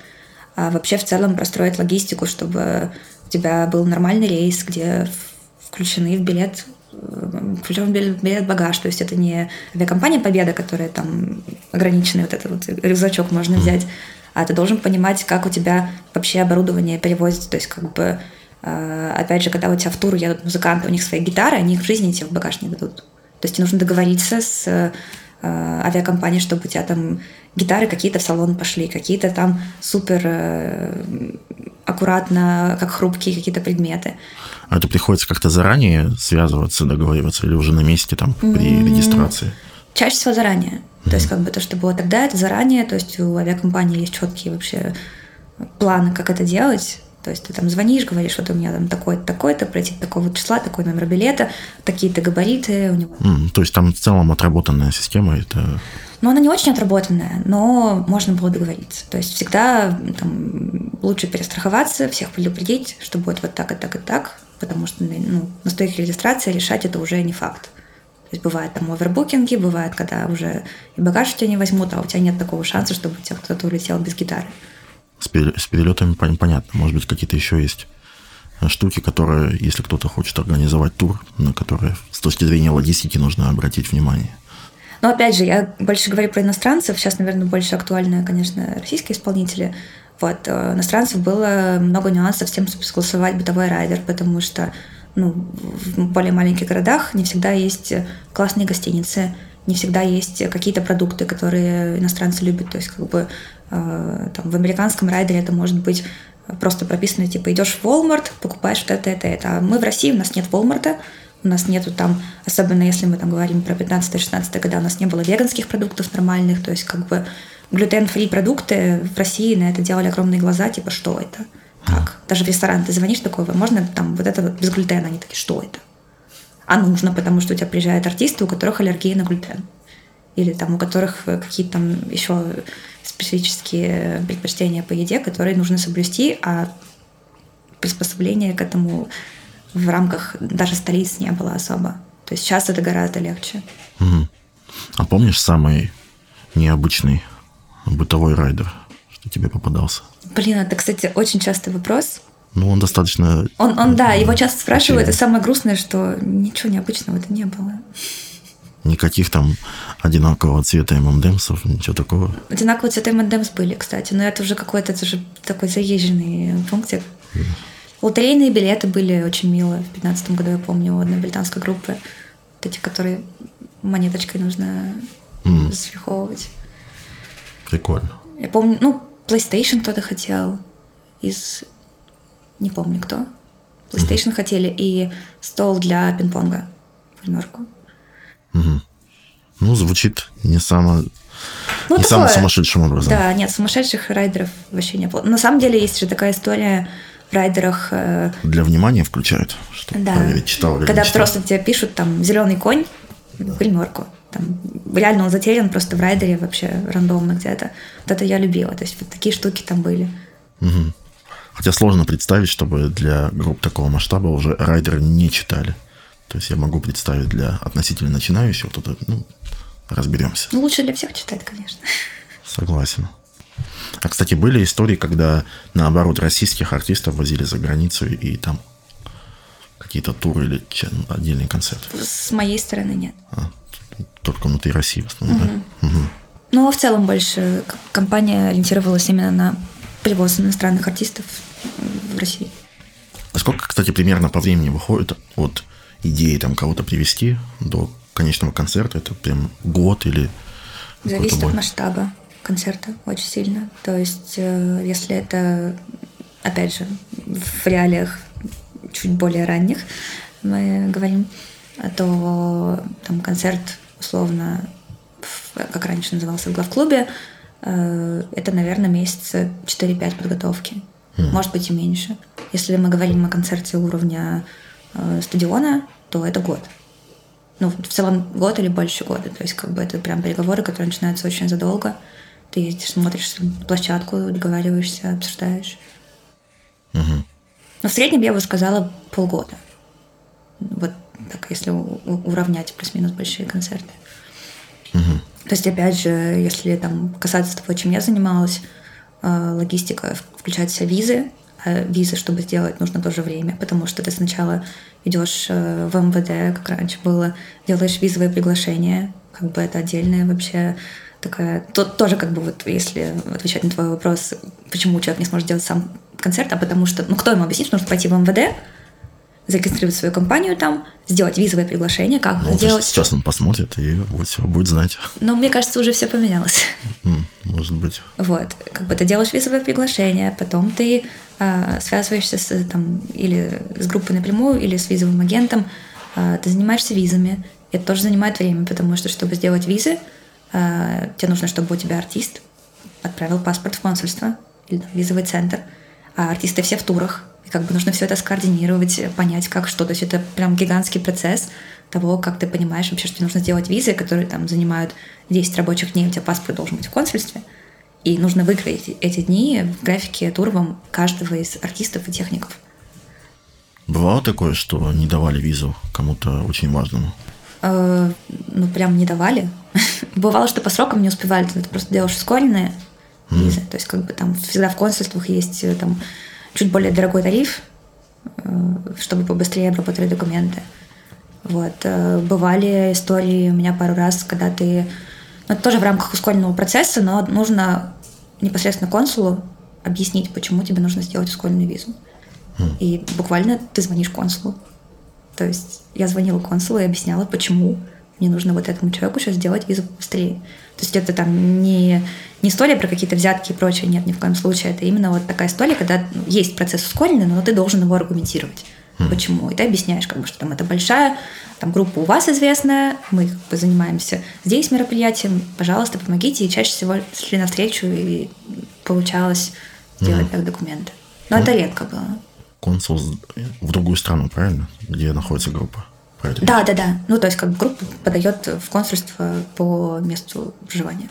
А вообще в целом простроить логистику, чтобы у тебя был нормальный рейс, где включены в билет включен билет багаж, то есть это не авиакомпания Победа, которая там ограниченный вот этот вот рюкзачок можно взять, а ты должен понимать, как у тебя вообще оборудование перевозится, то есть как бы а, опять же, когда у тебя в тур едут музыканты, у них свои гитары, они их в жизни тебе в багаж не дадут. То есть нужно договориться с э, авиакомпанией, чтобы у тебя там гитары какие-то в салон пошли, какие-то там супер э, аккуратно, как хрупкие какие-то предметы. А это приходится как-то заранее связываться, договариваться или уже на месте там при регистрации? Чаще всего заранее. Mm-hmm. То есть как бы то, что было тогда, это заранее. То есть у авиакомпании есть четкие вообще планы, как это делать. То есть ты там звонишь, говоришь, вот у меня там такой-то, такой-то, пройти такого числа, такой номер билета, такие-то габариты у него. Mm, то есть там в целом отработанная система, это... Ну, она не очень отработанная, но можно было договориться. То есть всегда там, лучше перестраховаться, всех предупредить, что будет вот так и так и так, потому что ну, на стойке регистрации решать это уже не факт. То есть бывает там овербукинги, бывает, когда уже и багаж у тебя не возьмут, а у тебя нет такого шанса, чтобы у тебя кто-то улетел без гитары. С, перелетами понятно. Может быть, какие-то еще есть штуки, которые, если кто-то хочет организовать тур, на которые с точки зрения логистики нужно обратить внимание. Но опять же, я больше говорю про иностранцев. Сейчас, наверное, больше актуально, конечно, российские исполнители. Вот, э, иностранцев было много нюансов с тем, чтобы согласовать бытовой райдер, потому что ну, в более маленьких городах не всегда есть классные гостиницы, не всегда есть какие-то продукты, которые иностранцы любят. То есть, как бы э, там, в американском райдере это может быть просто прописано, типа, идешь в Walmart, покупаешь вот это, это, это. А мы в России, у нас нет Walmart, у нас нету там, особенно если мы там говорим про 15-16 года, у нас не было веганских продуктов нормальных, то есть как бы глютен-фри продукты в России на это делали огромные глаза, типа, что это? Как? Даже в ресторан ты звонишь такой, можно там вот это вот без глютена? Они такие, что это? А нужно, потому что у тебя приезжают артисты, у которых аллергия на глютен. Или там у которых какие-то там еще специфические предпочтения по еде, которые нужно соблюсти, а приспособление к этому в рамках даже столиц не было особо. То есть сейчас это гораздо легче. Угу. А помнишь самый необычный бытовой райдер, что тебе попадался? Блин, это, кстати, очень частый вопрос. Ну, он достаточно... Он, он да, его часто спрашивают, и самое грустное, что ничего необычного это не было. Никаких там одинакового цвета ММДМСов, ничего такого? Одинакового цвета ММДМС были, кстати, но это уже какой-то, это же такой заезженный пунктик. Mm. Лотерейные билеты были очень милые. В 2015 году, я помню, у одной британской группы. Вот эти, которые монеточкой нужно mm. застраховывать. Прикольно. Я помню, ну, PlayStation кто-то хотел из... Не помню кто. PlayStation mm-hmm. хотели и стол для пинг-понга в гримерку. Mm-hmm. Ну, звучит не само... Ну, не такое, самым сумасшедшим образом. Да, нет, сумасшедших райдеров вообще не было. На самом деле есть же такая история в райдерах. Э, для внимания включают, чтобы да. проверить, читал или Когда не просто тебе пишут там зеленый конь, да. Там, реально он затерян просто в райдере вообще рандомно где-то. Вот это я любила. То есть вот такие штуки там были. Угу. Хотя сложно представить, чтобы для групп такого масштаба уже райдеры не читали. То есть я могу представить для относительно начинающего, кто-то, ну, разберемся. Ну, лучше для всех читать, конечно. Согласен. А, кстати, были истории, когда, наоборот, российских артистов возили за границу и там какие-то туры или отдельный концерт? С моей стороны нет. А, только внутри России в основном, угу. да? Угу. Ну, а в целом больше компания ориентировалась именно на привоз иностранных артистов в России. А сколько, кстати, примерно по времени выходит от идеи там кого-то привести до конечного концерта? Это прям год или... Зависит от масштаба концерта очень сильно. То есть, э, если это, опять же, в реалиях чуть более ранних мы говорим, то там концерт условно, как раньше назывался, в главклубе, это, наверное, месяца 4-5 подготовки. Mm. Может быть и меньше. Если мы говорим о концерте уровня э, стадиона, то это год. Ну, в целом год или больше года. То есть, как бы это прям переговоры, которые начинаются очень задолго. Ты ездишь, смотришь площадку, договариваешься, обсуждаешь. Угу. Но в среднем я бы сказала полгода. Вот так, если уравнять плюс-минус большие концерты. Угу. То есть, опять же, если там касаться того, чем я занималась, э, логистика включает в визы, а визы, чтобы сделать, нужно тоже время, потому что ты сначала идешь э, в МВД, как раньше было, делаешь визовое приглашение, как бы это отдельная вообще такая... Тут тоже как бы вот, если отвечать на твой вопрос, почему человек не сможет сделать сам концерт, а потому что, ну, кто ему объяснит, что нужно пойти в МВД, зарегистрировать свою компанию там, сделать визовое приглашение, как ну, сделать. Сейчас он посмотрит и вот все будет знать. Но мне кажется, уже все поменялось. Может быть. Вот, как бы ты делаешь визовое приглашение, потом ты э, связываешься с там или с группой напрямую, или с визовым агентом, э, ты занимаешься визами. Это тоже занимает время, потому что чтобы сделать визы, э, тебе нужно, чтобы у тебя артист отправил паспорт в консульство или там, визовый центр А артисты все в турах. И как бы нужно все это скоординировать, понять, как что. То есть это прям гигантский процесс того, как ты понимаешь вообще, что тебе нужно сделать визы, которые там занимают 10 рабочих дней, у тебя паспорт должен быть в консульстве. И нужно выкроить эти дни в графике турбом каждого из артистов и техников. Бывало такое, что не давали визу кому-то очень важному? Э, ну, прям не давали. Бывало, что по срокам не успевали. Ты просто делаешь школьные визы. То есть, как бы там всегда в консульствах есть э, там чуть более дорогой тариф, э, чтобы побыстрее обработали документы. Вот. Э, бывали истории у меня пару раз, когда ты... Ну, это тоже в рамках ускоренного процесса, но нужно непосредственно консулу объяснить, почему тебе нужно сделать ускоренную визу. И буквально ты звонишь консулу. То есть я звонила консулу и объясняла, почему мне нужно вот этому человеку сейчас сделать визу быстрее. То есть это там не, не история про какие-то взятки и прочее, нет, ни в коем случае. Это именно вот такая история, когда есть процесс ускоренный, но ты должен его аргументировать. Mm. Почему? И ты объясняешь, как бы, что там это большая там группа у вас известная, мы как бы занимаемся здесь мероприятием, пожалуйста, помогите. И чаще всего шли навстречу, и получалось сделать mm. так документы. Но mm. это редко было консул в другую страну, правильно? Где находится группа. Правильно? Да, да, да. Ну, то есть, как группа подает в консульство по месту проживания.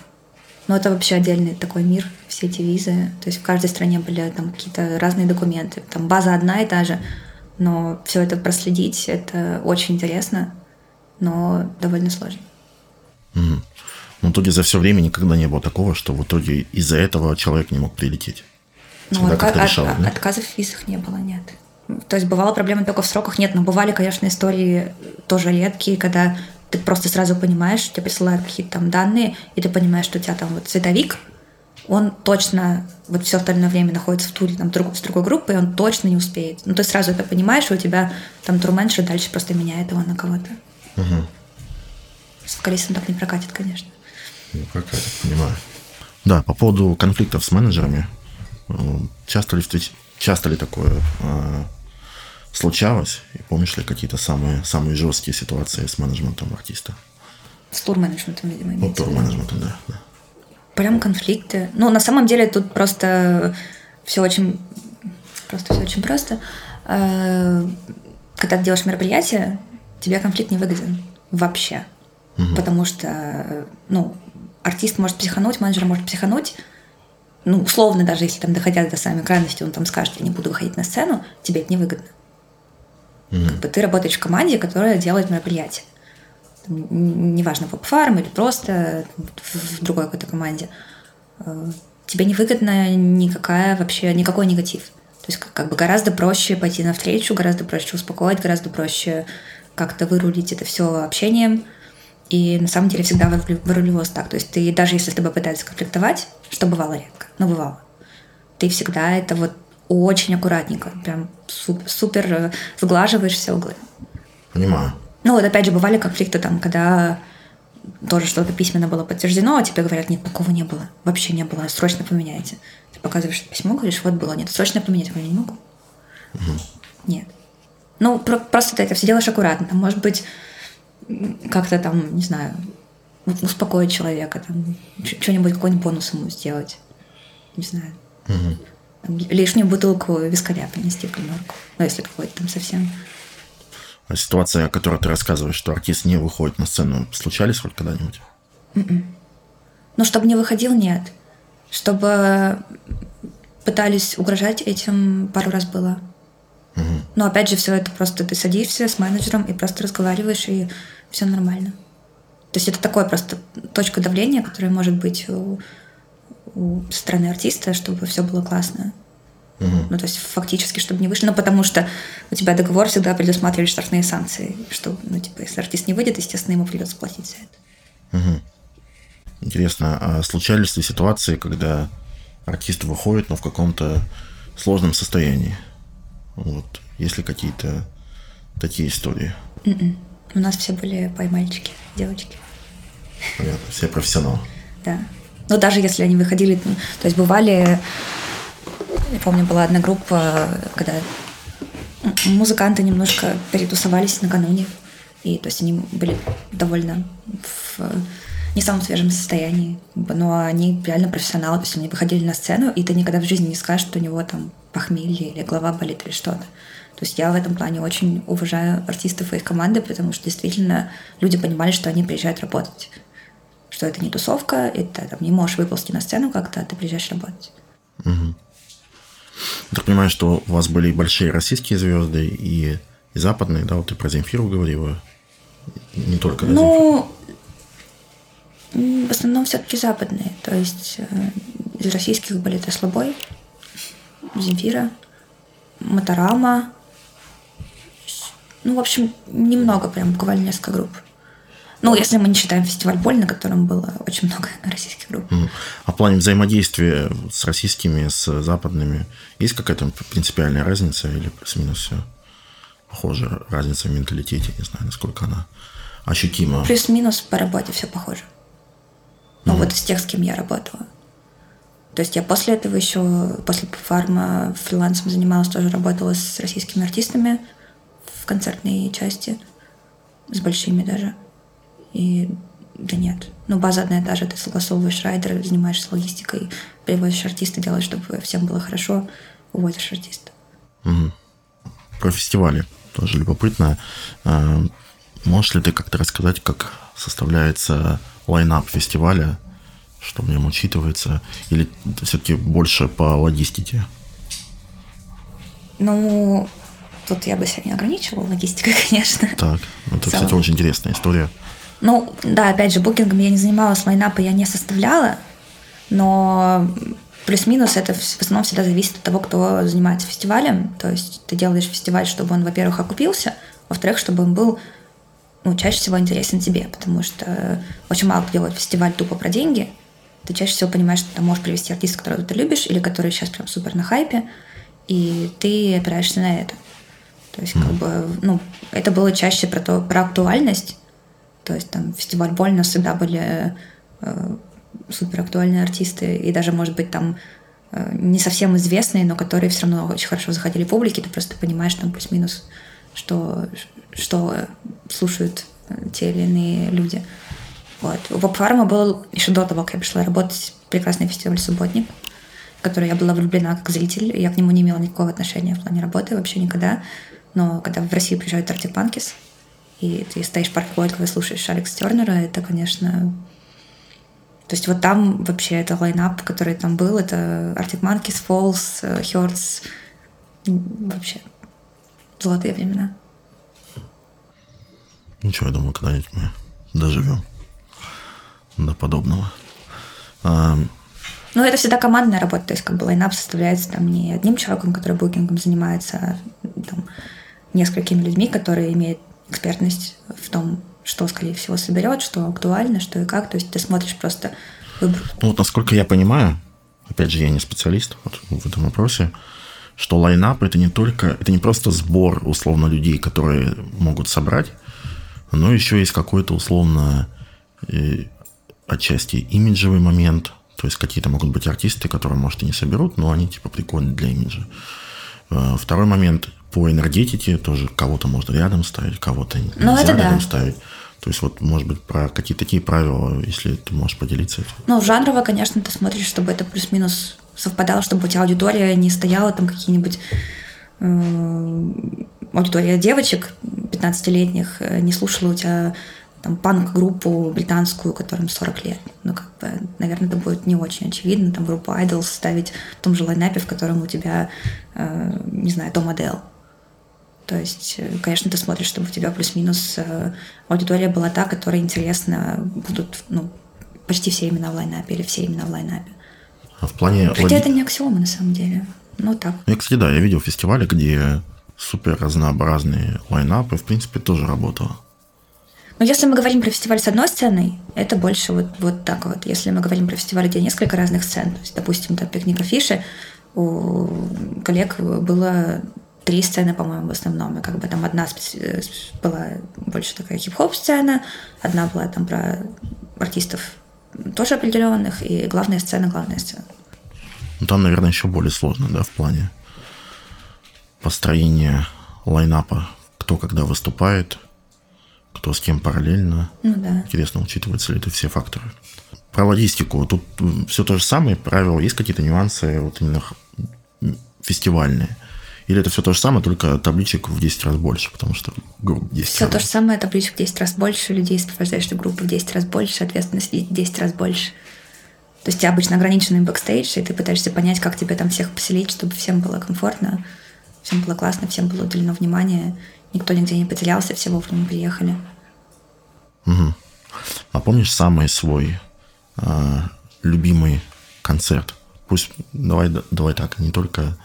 Но это вообще отдельный такой мир, все эти визы. То есть в каждой стране были там какие-то разные документы. Там база одна и та же, но все это проследить, это очень интересно, но довольно сложно. Угу. Но в итоге за все время никогда не было такого, что в итоге из-за этого человек не мог прилететь. Ну, отка- решал, от, да? отказов в визах не было, нет. То есть бывала проблема только в сроках, нет, но бывали, конечно, истории тоже редкие, когда ты просто сразу понимаешь, тебе присылают какие-то там данные, и ты понимаешь, что у тебя там вот цветовик, он точно вот все остальное время находится в туре там, друг, с другой группой, и он точно не успеет. Ну, ты сразу это понимаешь, и у тебя там турменеджер дальше просто меняет его на кого-то. Угу. С вокалистом так не прокатит, конечно. Не прокатит, понимаю. Да, по поводу конфликтов с менеджерами. Часто ли, часто ли такое э, случалось? И помнишь ли какие-то самые, самые жесткие ситуации с менеджментом артиста? С тур-менеджментом, видимо, Ну, тур-менеджментом, да, да. Прям конфликты. Ну, на самом деле тут просто все очень просто все очень просто. Э, когда ты делаешь мероприятие, тебе конфликт не выгоден вообще. Угу. Потому что, ну, артист может психануть, менеджер может психануть, ну, условно, даже если там доходя до самой крайности, он там скажет, я не буду выходить на сцену, тебе это невыгодно. Mm-hmm. Как бы ты работаешь в команде, которая делает мероприятие. Там, неважно, в фарм или просто в другой какой-то команде. Э, тебе невыгодно никакая вообще, никакой негатив. То есть как, бы гораздо проще пойти навстречу, гораздо проще успокоить, гораздо проще как-то вырулить это все общением – и на самом деле всегда вырулилось так. То есть ты даже если с тобой пытаются конфликтовать, что бывало редко, но бывало, ты всегда это вот очень аккуратненько, прям супер, супер э, сглаживаешь все углы. Понимаю. Ну вот опять же бывали конфликты там, когда тоже что-то письменно было подтверждено, а тебе говорят, нет, такого не было, вообще не было, срочно поменяйте. Ты показываешь письмо, говоришь, вот было, нет, срочно поменять, я не могу. Угу. Нет. Ну, про- просто ты это все делаешь аккуратно. Там, может быть, как-то там, не знаю, успокоить человека, там, что-нибудь, какой-нибудь бонус ему сделать. Не знаю. Угу. Лишнюю бутылку вискаря принести в коморку. Ну, если какой-то там совсем. А ситуация, о которой ты рассказываешь, что артист не выходит на сцену, случались хоть когда-нибудь? Mm-mm. Ну, чтобы не выходил, нет. Чтобы пытались угрожать этим, пару раз было. Угу. Но опять же, все это просто ты садишься с менеджером и просто разговариваешь, и все нормально. То есть это такое просто точка давления, которая может быть у, у стороны артиста, чтобы все было классно. Угу. Ну, то есть фактически, чтобы не вышло. Ну, потому что у тебя договор всегда предусматривает штрафные санкции. Что, ну, типа, если артист не выйдет, естественно, ему придется платить за это. Угу. Интересно, а случались ли ситуации, когда артист выходит, но в каком-то сложном состоянии? Вот. Есть ли какие-то такие истории? Mm-mm. М-м. У нас все были поймальчики, девочки. Понятно, все профессионалы. Да. Но даже если они выходили, то есть бывали, я помню, была одна группа, когда музыканты немножко перетусовались накануне, и то есть они были довольно в не самом свежем состоянии, но они реально профессионалы, то есть они выходили на сцену, и ты никогда в жизни не скажешь, что у него там похмелье или голова болит или что-то. То есть я в этом плане очень уважаю артистов и их команды, потому что действительно люди понимали, что они приезжают работать. Что это не тусовка, это там, не можешь выползти на сцену как-то, а ты приезжаешь работать. Угу. Так понимаю, что у вас были большие российские звезды и, и западные, да? Вот ты про Земфиру говорила. Не только Ну, в основном все-таки западные. То есть э, из российских были Теслобой, Земфира, Моторама, ну, в общем, немного, прям буквально несколько групп. Ну, если мы не считаем фестиваль «Боль», на котором было очень много российских групп. А в плане взаимодействия с российскими, с западными, есть какая-то принципиальная разница или плюс-минус все похоже? Разница в менталитете, не знаю, насколько она ощутима. Плюс-минус по работе все похоже. Ну, mm. вот из тех, с кем я работала. То есть я после этого еще, после фарма фрилансом занималась, тоже работала с российскими артистами, концертной части, с большими даже. И да нет. Ну, база одна и та же. Ты согласовываешь райдер, занимаешься логистикой, привозишь артиста, делаешь, чтобы всем было хорошо, увозишь артиста. Угу. Про фестивали тоже любопытно. А, можешь ли ты как-то рассказать, как составляется лайнап фестиваля, что в нем учитывается, или все-таки больше по логистике? Ну, Тут я бы себя не ограничивала логистикой, конечно. Так, это, кстати, очень интересная история. Ну, да, опять же, букингом я не занималась, лайнапа я не составляла, но плюс-минус это в основном всегда зависит от того, кто занимается фестивалем. То есть ты делаешь фестиваль, чтобы он, во-первых, окупился, во-вторых, чтобы он был ну, чаще всего интересен тебе, потому что очень мало кто делает фестиваль тупо про деньги. Ты чаще всего понимаешь, что ты можешь привести артиста, которого ты любишь, или который сейчас прям супер на хайпе, и ты опираешься на это. То есть, как бы, ну, это было чаще про, то, про актуальность. То есть, там, фестиваль Больно всегда были э, супер актуальные артисты, и даже, может быть, там э, не совсем известные, но которые все равно очень хорошо заходили в публике, ты просто понимаешь там плюс-минус, что, что слушают э, те или иные люди. Вот. У Поп-фарма был еще до того, как я пришла работать, прекрасный фестиваль «Субботник», в который я была влюблена как зритель. Я к нему не имела никакого отношения в плане работы вообще никогда. Но когда в Россию приезжают Monkeys, и ты стоишь в парке Горького и слушаешь Алекс Тернера, это, конечно... То есть вот там вообще это лайнап, который там был, это Arctic Monkeys, Falls, Hearts, вообще золотые времена. Ничего, я думаю, когда-нибудь мы доживем до подобного. А... Ну, это всегда командная работа, то есть как бы лайнап составляется там не одним человеком, который букингом занимается, а там, несколькими людьми, которые имеют экспертность в том, что, скорее всего, соберет, что актуально, что и как. То есть ты смотришь просто выбор. Ну, вот насколько я понимаю, опять же, я не специалист вот в этом вопросе, что лайнап это не только, это не просто сбор условно людей, которые могут собрать, но еще есть какой-то условно э, отчасти имиджевый момент, то есть какие-то могут быть артисты, которые, может, и не соберут, но они типа прикольные для имиджа. Э, второй момент по энергетике тоже кого-то можно рядом ставить, кого-то ну, нельзя рядом да. ставить. То есть вот, может быть, про какие-то такие правила, если ты можешь поделиться этим. Ну, жанрово, конечно, ты смотришь, чтобы это плюс-минус совпадало, чтобы у тебя аудитория не стояла там какие-нибудь э, аудитория девочек 15-летних э, не слушала у тебя там панк-группу британскую, которым 40 лет. Ну, как бы, наверное, это будет не очень очевидно, там группу Idols ставить в том же лайнапе, в котором у тебя, э, не знаю, Том Адел. То есть, э, конечно, ты смотришь, чтобы у тебя плюс-минус э, аудитория была та, которая интересна, будут ну, почти все имена в лайнапе или все имена в лайнапе. А в плане... Хотя это не аксиома на самом деле. Ну так. Я, кстати, да, я видел фестивали, где супер разнообразные лайнапы, в принципе, тоже работало. Но если мы говорим про фестиваль с одной сценой, это больше вот, вот так вот. Если мы говорим про фестиваль, где несколько разных сцен, то есть, допустим, там пикник афиши, у коллег было три сцены, по-моему, в основном. И как бы там одна была больше такая хип-хоп сцена, одна была там про артистов тоже определенных, и главная сцена, главная сцена. Ну, там, наверное, еще более сложно, да, в плане построения лайнапа, кто когда выступает, кто с кем параллельно. Ну да. Интересно, учитываются ли это все факторы. Про логистику. Тут все то же самое, правила, есть какие-то нюансы вот именно фестивальные? Или это все то же самое, только табличек в 10 раз больше, потому что групп 10 Все раз то же самое, табличек в 10 раз больше, людей, сопровождающих группы в 10 раз больше, ответственности в 10 раз больше. То есть у тебя обычно ограниченный бэкстейдж, и ты пытаешься понять, как тебе там всех поселить, чтобы всем было комфортно, всем было классно, всем было уделено внимание, никто нигде не потерялся, все вовремя приехали. Мгм. А помнишь самый свой а, любимый концерт? Пусть давай, давай так, не только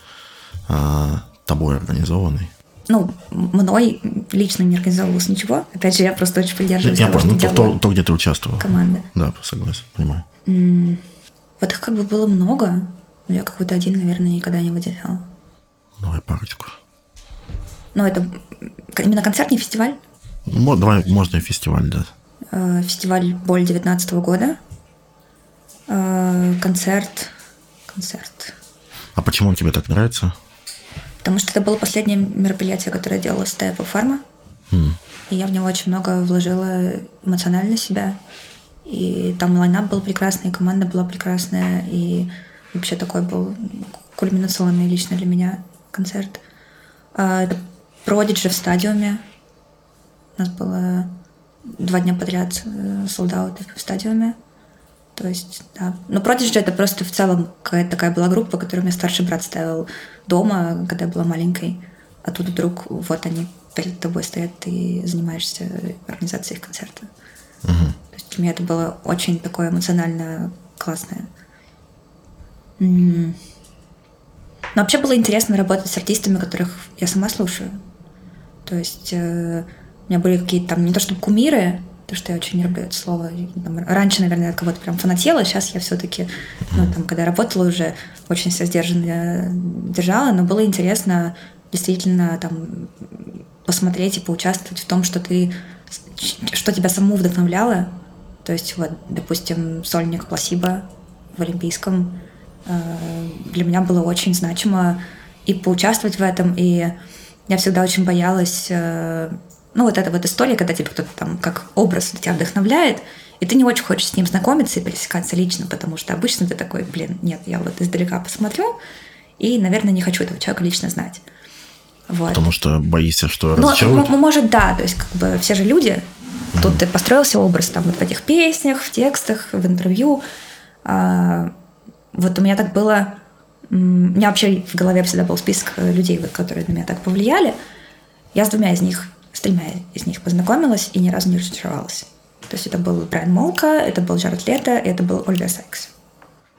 а, тобой организованный. Ну, мной лично не организовывалось ничего. Опять же, я просто очень придерживаюсь Я того, понял, ну, что то, то, то, где ты участвовал. команда. Да, согласен, понимаю. М, Вот их как бы было много, но я какой-то один, наверное, никогда не выделяла. Давай парочку. Но это именно концертный фестиваль. Давай, можно и фестиваль, да. Э, Фестиваль Боль 19 года. Э, Концерт. Концерт. А почему он тебе так нравится? Потому что это было последнее мероприятие, которое делала Стая Фарма. М, И я в него очень много вложила эмоционально себя. И там лайнап был прекрасный, и команда была прекрасная, и вообще такой был кульминационный лично для меня концерт. А, Это Продиджи в стадиуме. У нас было два дня подряд солдаты в стадиуме. То есть, да. Но Продиджи это просто в целом какая-то такая была группа, которую мне старший брат ставил дома, когда я была маленькой. А тут вдруг вот они перед тобой стоят, ты занимаешься организацией их концерта. мгм. То есть для меня это было очень такое эмоционально классное. Но вообще было интересно работать с артистами, которых я сама слушаю. То есть э, у меня были какие-то там, не то чтобы кумиры, то что я очень не люблю это слово. И, там, раньше, наверное, я от кого-то прям фанатела, сейчас я все-таки, ну, там, когда работала уже, очень себя сдержанно держала, но было интересно действительно там посмотреть и поучаствовать в том, что ты, что тебя саму вдохновляло. То есть, вот, допустим, сольник Пласиба в Олимпийском э, для меня было очень значимо и поучаствовать в этом, и я всегда очень боялась, э, ну, вот эта вот история, когда тебе кто-то там как образ тебя вдохновляет, и ты не очень хочешь с ним знакомиться и пересекаться лично, потому что обычно ты такой, блин, нет, я вот издалека посмотрю, и, наверное, не хочу этого человека лично знать. Вот. Потому что боишься, что Ну, разочаруют. м- может, да, то есть как бы все же люди. Тут ты построился образ там вот в этих песнях, в текстах, в интервью. А, вот у меня так было... У меня вообще в голове всегда был список э, людей, вот, которые на меня так повлияли. Я с двумя из них, с тремя из них познакомилась и ни разу не разочаровалась. То есть это был Брайан Молка, это был Джаред Лето, это был Ольга Сайкс.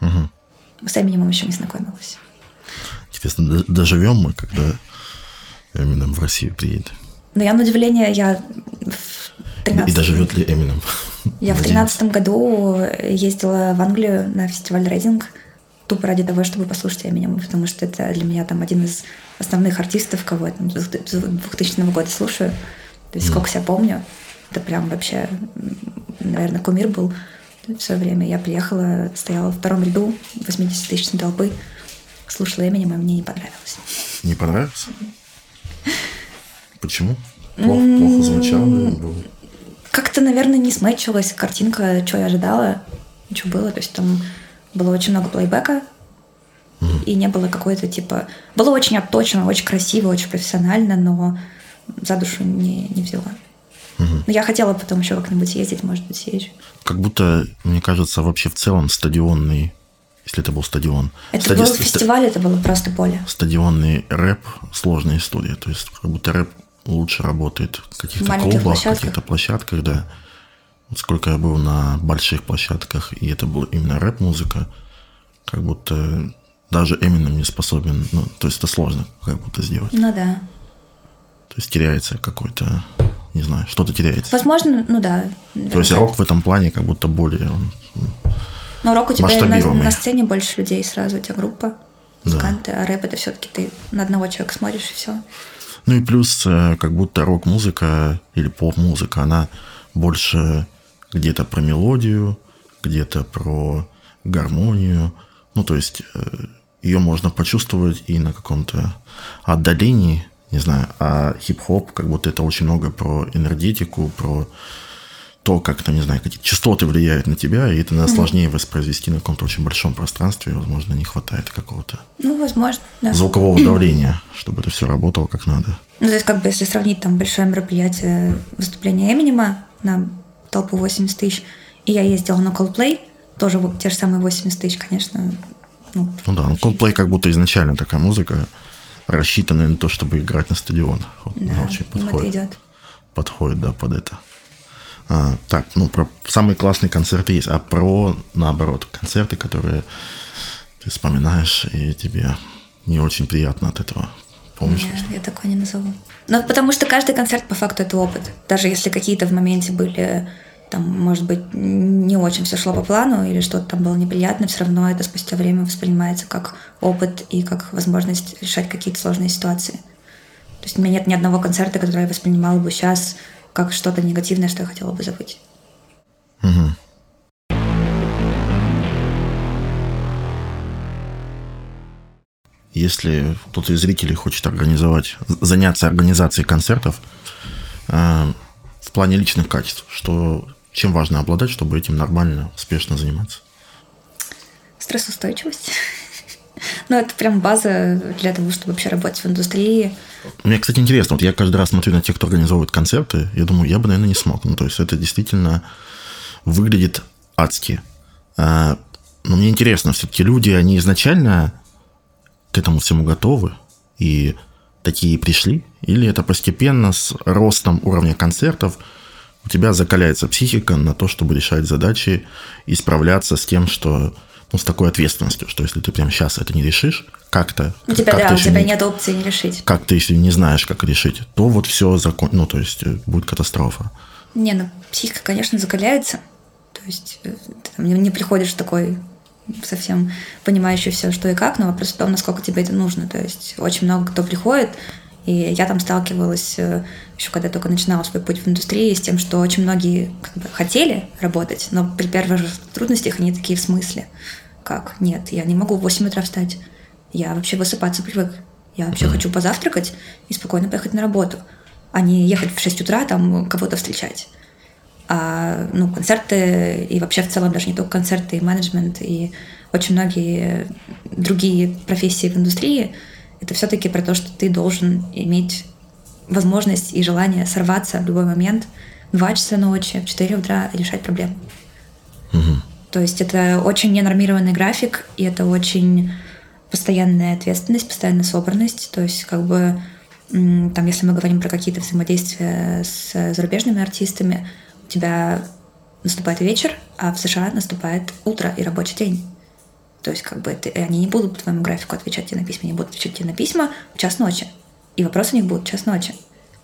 Мгм. С Эминемом еще не знакомилась. Интересно, доживем мы, когда Эминем в Россию приедет? Но я, на удивление, я в 13 И доживет ли Эминем? Я в тринадцатом году ездила в Англию на фестиваль Рейдинг тупо ради того, чтобы послушать Эминема, потому что это для меня там один из основных артистов, кого я там с 2000 года слушаю. То есть сколько себя помню, это прям вообще, наверное, кумир был в свое время. Я приехала, стояла в втором ряду 80 тысячной толпы, слушала Эминема, и мне не понравилось. Не понравился? Почему? Плохо, плохо звучало? Как-то, наверное, не смечилась картинка, что я ожидала, что было. То есть там было очень много плейбека, и не было какой-то типа... Было очень отточено, очень красиво, очень профессионально, но за душу не, не взяла. Но я хотела потом еще как-нибудь ездить, может быть, съезжу. Как будто, мне кажется, вообще в целом стадионный, если это был стадион, Это стади- был фестиваль, это было просто поле. стадионный рэп сложная история. То есть как будто рэп лучше работает в каких-то клубах, каких-то площадках, да. Сколько я был на больших площадках, и это была именно рэп-музыка, как будто даже Эминем не способен, ну, то есть это сложно как будто сделать. Ну да. То есть теряется какой-то, не знаю, что-то теряется. Возможно, ну да. То есть рок в этом плане как будто более он, Но рок у тебя на, на сцене больше людей сразу, у тебя группа, Да. музыканты, а рэп это все-таки ты на одного человека смотришь и все. Ну и плюс, э, как будто рок-музыка или поп-музыка, она больше где-то про мелодию, где-то про гармонию. Ну, то есть ее можно почувствовать и на каком-то отдалении, не знаю, а хип-хоп, как будто это очень много про энергетику, про то, как то не знаю, какие частоты влияют на тебя, и это надо mm-hmm. сложнее воспроизвести на каком-то очень большом пространстве, и, возможно, не хватает какого-то ну, возможно, да. звукового давления, чтобы это все работало как надо. Ну, то есть, как бы, если сравнить там большое мероприятие выступления Эминема на толпу 80 тысяч, и я ездила на Coldplay, тоже те же самые 80 тысяч, конечно. Ну, ну да, ну Coldplay как будто изначально такая музыка, рассчитанная на то, чтобы играть на стадионах. Вот, да, очень подходит. идет. Подходит, да, под это. А, так, ну, про самые классные концерты есть, а про, наоборот, концерты, которые ты вспоминаешь, и тебе не очень приятно от этого. Помнишь? Нет, я такое не назову. Ну, потому что каждый концерт, по факту, это опыт. Даже если какие-то в моменте были там, может быть, не очень все шло по плану или что-то там было неприятно, все равно это спустя время воспринимается как опыт и как возможность решать какие-то сложные ситуации. То есть у меня нет ни одного концерта, который я воспринимала бы сейчас как что-то негативное, что я хотела бы забыть. Угу. Если кто-то из зрителей хочет организовать, заняться организацией концертов э, в плане личных качеств, что чем важно обладать, чтобы этим нормально, успешно заниматься? Стрессоустойчивость. Ну, это прям база для того, чтобы вообще работать в индустрии. Мне, кстати, интересно, вот я каждый раз смотрю на тех, кто организовывает концерты, я думаю, я бы, наверное, не смог. Ну, то есть это действительно выглядит адски. А, но мне интересно, все-таки люди, они изначально к этому всему готовы и такие пришли? Или это постепенно с ростом уровня концертов у тебя закаляется психика на то, чтобы решать задачи и справляться с тем, что ну, с такой ответственностью, что если ты прямо сейчас это не решишь, как-то... У тебя, да, у тебя не, нет опции не решить. Как ты, если не знаешь, как решить, то вот все закон... Ну, то есть э, будет катастрофа. Не, ну, психика, конечно, закаляется. То есть э, ты там, не, не приходишь такой совсем понимающий все, что и как, но вопрос в том, насколько тебе это нужно. То есть очень много кто приходит, и я там сталкивалась э, еще когда только начинала свой путь в индустрии с тем, что очень многие как бы, хотели работать, но при первых же трудностях они такие в смысле. Как? Нет, я не могу в 8 утра встать. Я вообще высыпаться привык. Я вообще хочу позавтракать и спокойно поехать на работу, а не ехать в 6 утра там кого-то встречать. А, ну, концерты и вообще в целом даже не только концерты, и менеджмент, и очень многие другие профессии в индустрии – это все-таки про то, что ты должен иметь возможность и желание сорваться в любой момент в 2 часа ночи, в 4 утра решать проблемы. Угу. То есть это очень ненормированный график, и это очень постоянная ответственность, постоянная собранность. То есть как бы там, если мы говорим про какие-то взаимодействия с зарубежными артистами, у тебя наступает вечер, а в США наступает утро и рабочий день. То есть как бы это, они не будут по твоему графику отвечать тебе на письма, они будут отвечать тебе на письма в час ночи. И вопросы у них будут в час ночи.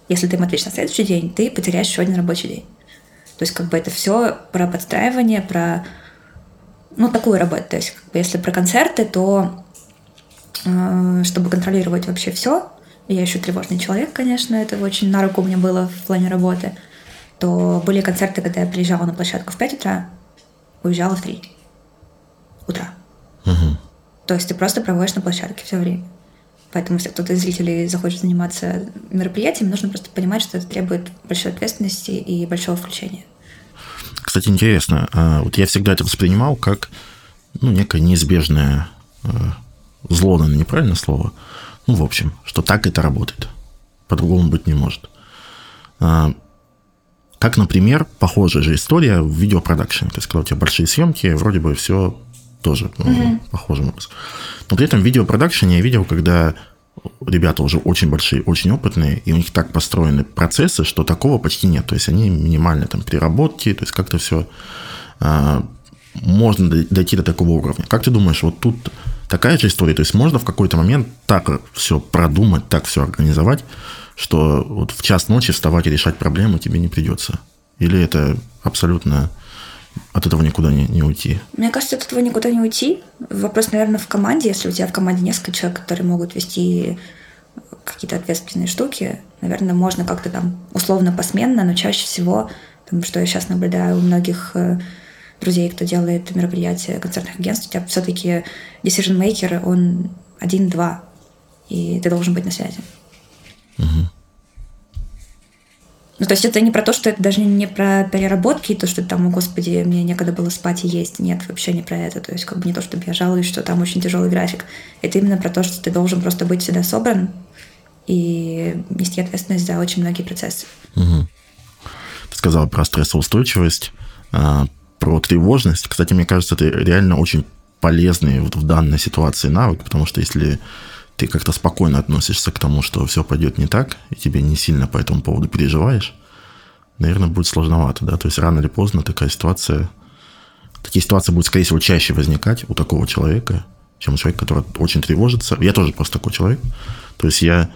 Если ты им ответишь на следующий день, ты потеряешь еще один рабочий день. То есть как бы это все про подстраивание, про ну, такую работу. То есть, как бы, если про концерты, то э, чтобы контролировать вообще все, я еще тревожный человек, конечно, это очень на руку мне было в плане работы, то были концерты, когда я приезжала на площадку в 5 утра, уезжала в 3 утра. Угу. То есть ты просто проводишь на площадке все время. Поэтому, если кто-то из зрителей захочет заниматься мероприятием, нужно просто понимать, что это требует большой ответственности и большого включения. Кстати, интересно, а, вот я всегда это воспринимал как ну, некое неизбежное а, зло, наверное, неправильное слово. Ну, в общем, что так это работает. По-другому быть не может. Как, например, похожая же история в видеопродакшене. То есть, когда у тебя большие съемки, вроде бы все тоже ну, mm-hmm. похожим образом. Но при этом в видеопродакшене я видел, когда ребята уже очень большие, очень опытные, и у них так построены процессы, что такого почти нет. То есть они минимально там переработки, то есть как-то все а, можно дойти до такого уровня. Как ты думаешь, вот тут такая же история? То есть можно в какой-то момент так все продумать, так все организовать, что вот в час ночи вставать и решать проблемы тебе не придется? Или это абсолютно от этого никуда не, не уйти? Мне кажется, от этого никуда не уйти. Вопрос, наверное, в команде. Если у тебя в команде несколько человек, которые могут вести какие-то ответственные штуки, наверное, можно как-то там условно посменно, но чаще всего, там, что я сейчас наблюдаю у многих э, друзей, кто делает мероприятия концертных агентств, у тебя все-таки decision maker, он один-два, и ты должен быть на связи. Угу. Ну, то есть это не про то, что это даже не про переработки, то, что там, о господи, мне некогда было спать и есть. Нет, вообще не про это. То есть как бы не то, чтобы я жалуюсь, что там очень тяжелый график. Это именно про то, что ты должен просто быть всегда собран и нести ответственность за очень многие процессы. Угу. Ты сказала про стрессоустойчивость, а, про тревожность. Кстати, мне кажется, это реально очень полезный вот в данной ситуации навык, потому что если ты как-то спокойно относишься к тому, что все пойдет не так, и тебе не сильно по этому поводу переживаешь, наверное, будет сложновато, да, то есть рано или поздно такая ситуация, такие ситуации будут, скорее всего, чаще возникать у такого человека, чем у человека, который очень тревожится. Я тоже просто такой человек. То есть я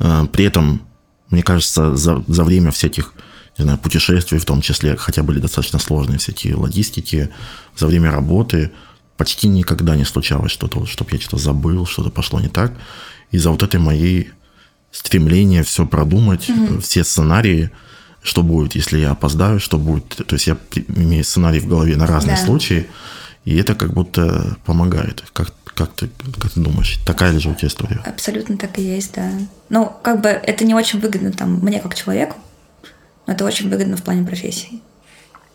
э, при этом, мне кажется, за, за время всяких не знаю, путешествий, в том числе, хотя были достаточно сложные всякие логистики, за время работы – почти никогда не случалось что-то, чтобы я что-то забыл, что-то пошло не так. Из-за вот этой моей стремления все продумать, mm-hmm. все сценарии, что будет, если я опоздаю, что будет. То есть я имею сценарий в голове на разные да. случаи, и это как будто помогает. Как, как, ты, как ты думаешь, такая ли же у тебя история? Абсолютно так и есть, да. Ну, как бы это не очень выгодно там мне как человеку, но это очень выгодно в плане профессии.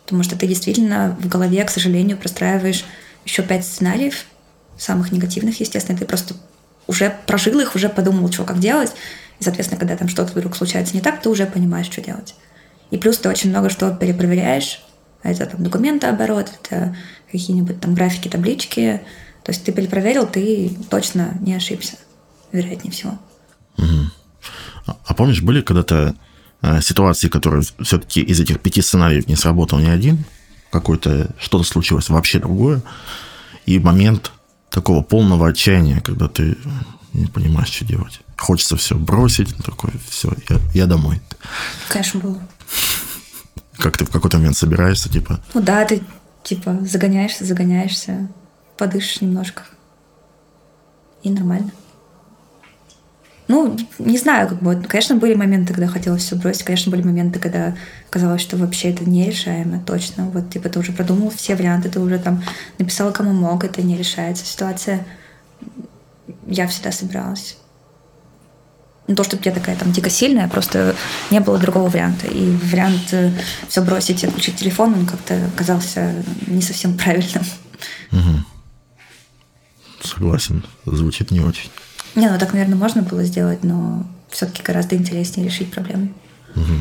Потому что ты действительно в голове, к сожалению, простраиваешь еще пять сценариев, самых негативных, естественно, ты просто уже прожил их, уже подумал, что как делать. И, соответственно, когда там что-то вдруг случается не так, ты уже понимаешь, что делать. И плюс ты очень много что перепроверяешь. Это там документы оборот, это какие-нибудь там графики, таблички. То есть ты перепроверил, ты точно не ошибся, вероятнее всего. Угу. А помнишь, были когда-то э, ситуации, которые все-таки из этих пяти сценариев не сработал ни один? Какое-то, что-то случилось вообще другое. И момент такого полного отчаяния, когда ты не понимаешь, что делать. Хочется все бросить, такой, все, я, я домой. Конечно, было. Как ты в какой-то момент собираешься, типа? Ну да, ты типа загоняешься, загоняешься, подышишь немножко. И нормально. Ну, не знаю, как бы, конечно, были моменты, когда хотелось все бросить, конечно, были моменты, когда казалось, что вообще это нерешаемо, точно. Вот, типа, ты уже продумал все варианты, ты уже там написал, кому мог, это не решается. Ситуация, я всегда собиралась. Не то, чтобы я такая там дико сильная, просто не было другого варианта. И вариант э, все бросить и отключить телефон, он как-то казался не совсем правильным. Угу. Согласен, звучит не очень. Не, ну так, наверное, можно было сделать, но все-таки гораздо интереснее решить проблему. Угу.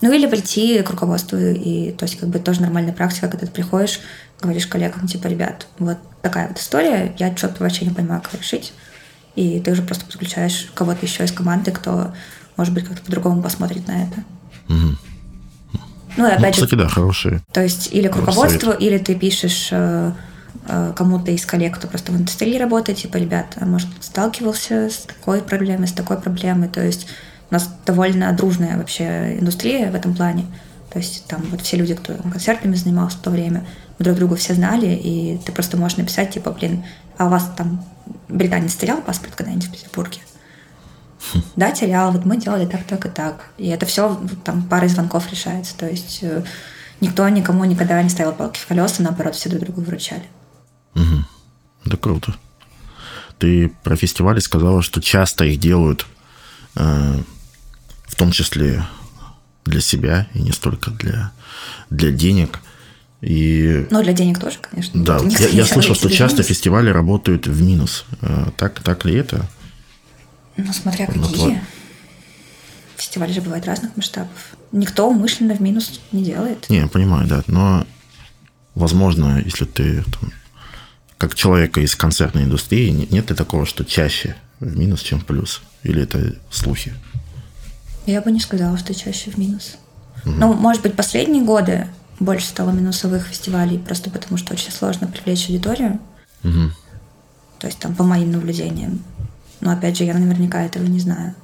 Ну или прийти к руководству, и то есть как бы тоже нормальная практика, когда ты приходишь, говоришь коллегам, типа, ребят, вот такая вот история, я что-то вообще не понимаю, как решить, и ты уже просто подключаешь кого-то еще из команды, кто, может быть, как-то по-другому посмотрит на это. Угу. Ну, и опять ну, кстати, же, да, хорошие. То есть или к руководству, или ты пишешь Э, кому-то из коллег, кто просто в индустрии работает, типа, ребята, может, сталкивался с такой проблемой, с такой проблемой. То есть у нас довольно дружная вообще индустрия в этом плане. То есть там вот все люди, кто концертами занимался в то время, мы друг друга все знали, и ты просто можешь написать, типа, блин, а у вас там британец терял паспорт когда-нибудь в Петербурге? Да, терял, вот мы делали так, так и так. И это все там парой звонков решается. То есть э, никто никому никогда не ставил палки в колеса, наоборот, все друг другу выручали. Угу. Это круто. Ты про фестивали сказала, что часто их делают, э, в том числе для себя и не столько для, для денег. И... Ну, для денег тоже, конечно. Да, я, я слышал, что часто минус. фестивали работают в минус. Э, так, так ли это? Ну, смотря какие. Твой... Фестивали же бывают разных масштабов. Никто умышленно в минус не делает. Не, я понимаю, да. Но, возможно, если ты там, как человека из концертной индустрии, нет ли такого, что чаще в минус, чем в плюс? Или это слухи? Я бы не сказала, что чаще в минус. Угу. Ну, может быть, последние годы больше стало минусовых фестивалей, просто потому что очень сложно привлечь аудиторию. Угу. То есть там по моим наблюдениям. Но опять же, я наверняка этого не знаю.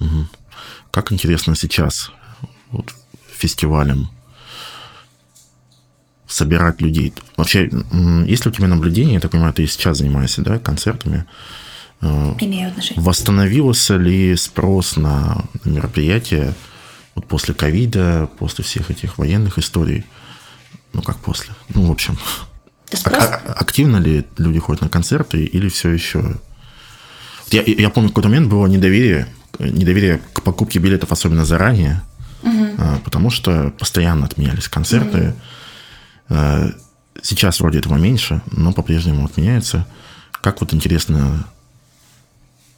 Угу. Как интересно сейчас вот, фестивалем собирать людей. Вообще, есть ли у тебя наблюдение, я так понимаю, ты сейчас занимаешься, да, концертами? Э, Имею отношение. Восстановился ли спрос на мероприятия вот после ковида, после всех этих военных историй? Ну, как после? Ну, в общем, а, а, активно ли люди ходят на концерты или все еще... Я, я помню, в какой-то момент было недоверие, недоверие к покупке билетов, особенно заранее. Угу. Потому что постоянно отменялись концерты. Угу. Сейчас вроде этого меньше, но по-прежнему отменяется. Как вот интересно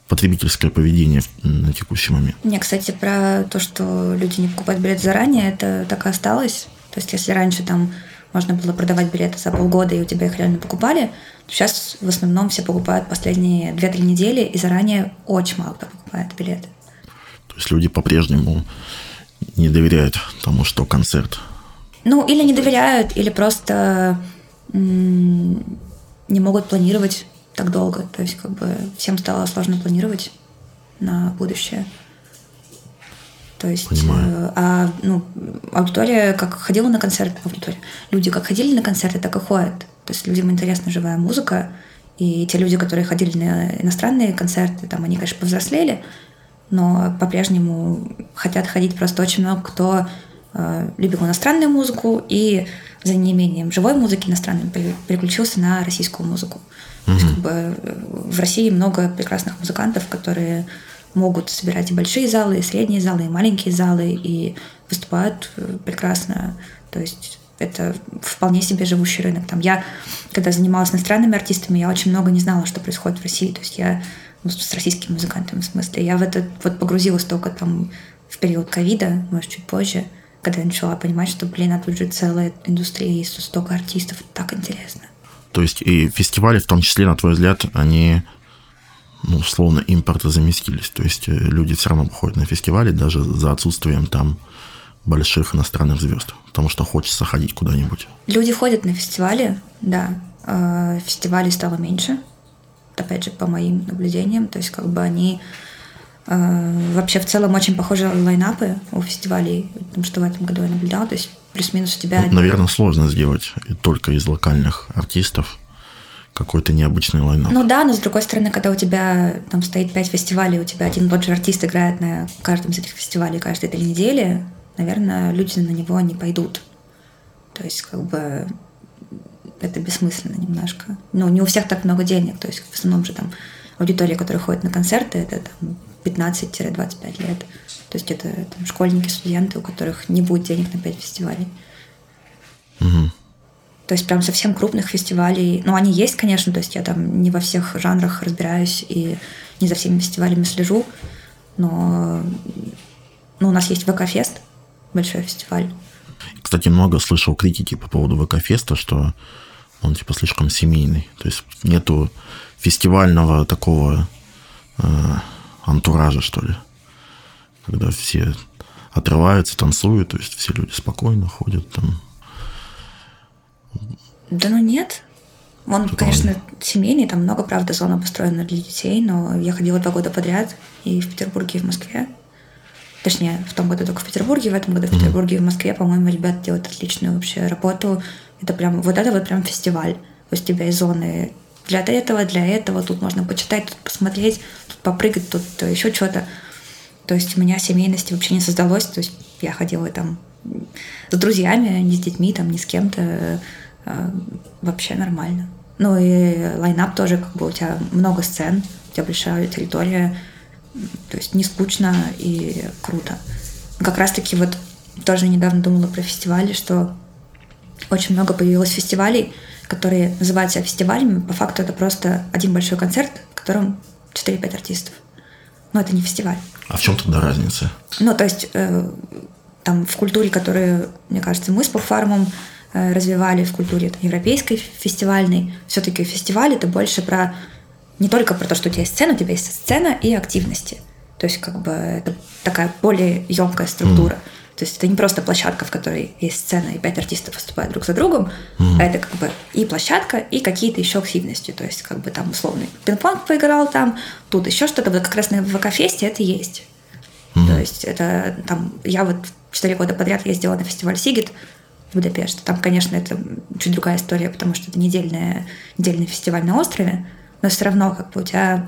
потребительское поведение на текущий момент? Не, кстати, про то, что люди не покупают билет заранее, это так и осталось. То есть, если раньше там можно было продавать билеты за полгода, и у тебя их реально покупали, то сейчас в основном все покупают последние 2-3 недели, и заранее очень мало кто покупает билеты. То есть люди по-прежнему не доверяют тому, что концерт. Ну, или не доверяют, или просто не могут планировать так долго. То есть, как бы всем стало сложно планировать на будущее. То есть, Понимаю. Э, а ну, аудитория как ходила на концерты, аудитория, люди как ходили на концерты, так и ходят. То есть людям интересна живая музыка, и те люди, которые ходили на иностранные концерты, там они, конечно, повзрослели, но по-прежнему хотят ходить просто очень много кто любил иностранную музыку и за неимением живой музыки иностранной переключился на российскую музыку. Mm-hmm. То есть, как бы, э, в России много прекрасных музыкантов, которые могут собирать и большие залы, и средние залы, и маленькие залы, и выступают э, прекрасно. То есть это вполне себе живущий рынок. Там я, когда занималась иностранными артистами, я очень много не знала, что происходит в России. То есть я ну, с российскими музыкантами в смысле. Я в это вот погрузилась только там в период ковида, может, чуть позже, когда я начала понимать, что, блин, а тут же целая индустрия, есть столько артистов, так интересно. То есть и фестивали, в том числе, на твой взгляд, они ну, условно импортозаместились. То есть э, люди все равно выходят на фестивали даже за отсутствием там больших иностранных звезд, потому что хочется ходить куда-нибудь. Люди ходят на фестивали, да. Э, фестивалей стало меньше, опять же, по моим наблюдениям. То есть как бы они вообще в целом очень похожи лайнапы у фестивалей, потому что в этом году я наблюдала. То есть плюс-минус у тебя... Вот, наверное, сложно сделать только из локальных артистов какой-то необычный лайнап. Ну да, но с другой стороны, когда у тебя там стоит пять фестивалей, у тебя один и тот же артист играет на каждом из этих фестивалей каждые три недели, наверное, люди на него не пойдут. То есть, как бы, это бессмысленно немножко. Ну, не у всех так много денег. То есть, в основном же там аудитория, которая ходит на концерты, это там 15-25 лет. То есть, это там, школьники, студенты, у которых не будет денег на 5 фестивалей. Угу. То есть прям совсем крупных фестивалей. Ну, они есть, конечно, то есть я там не во всех жанрах разбираюсь и не за всеми фестивалями слежу, но ну, у нас есть ВК-фест, большой фестиваль. Кстати, много слышал критики по поводу ВК-феста, что он типа слишком семейный. То есть нету фестивального такого э, антуража, что ли. Когда все отрываются, танцуют, то есть все люди спокойно ходят там да ну нет. Он, Что конечно, он? семейный, там много, правда, зона построена для детей, но я ходила два года подряд и в Петербурге, и в Москве. Точнее, в том году только в Петербурге, в этом году в Петербурге и в Москве, по-моему, ребята делают отличную вообще работу. Это прям, вот это вот прям фестиваль. То есть у тебя есть зоны для этого, для этого, тут можно почитать, тут посмотреть, тут попрыгать, тут еще что-то. То есть у меня семейности вообще не создалось, то есть я ходила там с друзьями, не с детьми, там, не с кем-то Э, вообще нормально. Ну и лайнап тоже, как бы у тебя много сцен, у тебя большая территория, то есть не скучно и круто. Как раз-таки вот тоже недавно думала про фестивали, что очень много появилось фестивалей, которые называют себя фестивалями. По факту это просто один большой концерт, в котором 4-5 артистов. Но это не фестиваль. А в чем тогда разница? Ну, то есть э, там в культуре, которую, мне кажется, мы с Пофармом Э, развивали в культуре там, европейской, фестивальной. Все-таки фестиваль это больше про не только про то, что у тебя есть сцена, у тебя есть сцена и активности. То есть как бы это такая более емкая структура. Mm. То есть это не просто площадка, в которой есть сцена и пять артистов выступают друг за другом, mm. а это как бы и площадка, и какие-то еще активности. То есть как бы там условный пинг-понг поиграл там, тут еще что-то. Вот как раз на ВК-фесте это есть. Mm. То есть это там, я вот четыре года подряд ездила на фестиваль Сигит, Будапешт. Там, конечно, это чуть другая история, потому что это недельная, недельный фестиваль на острове, но все равно как бы у тебя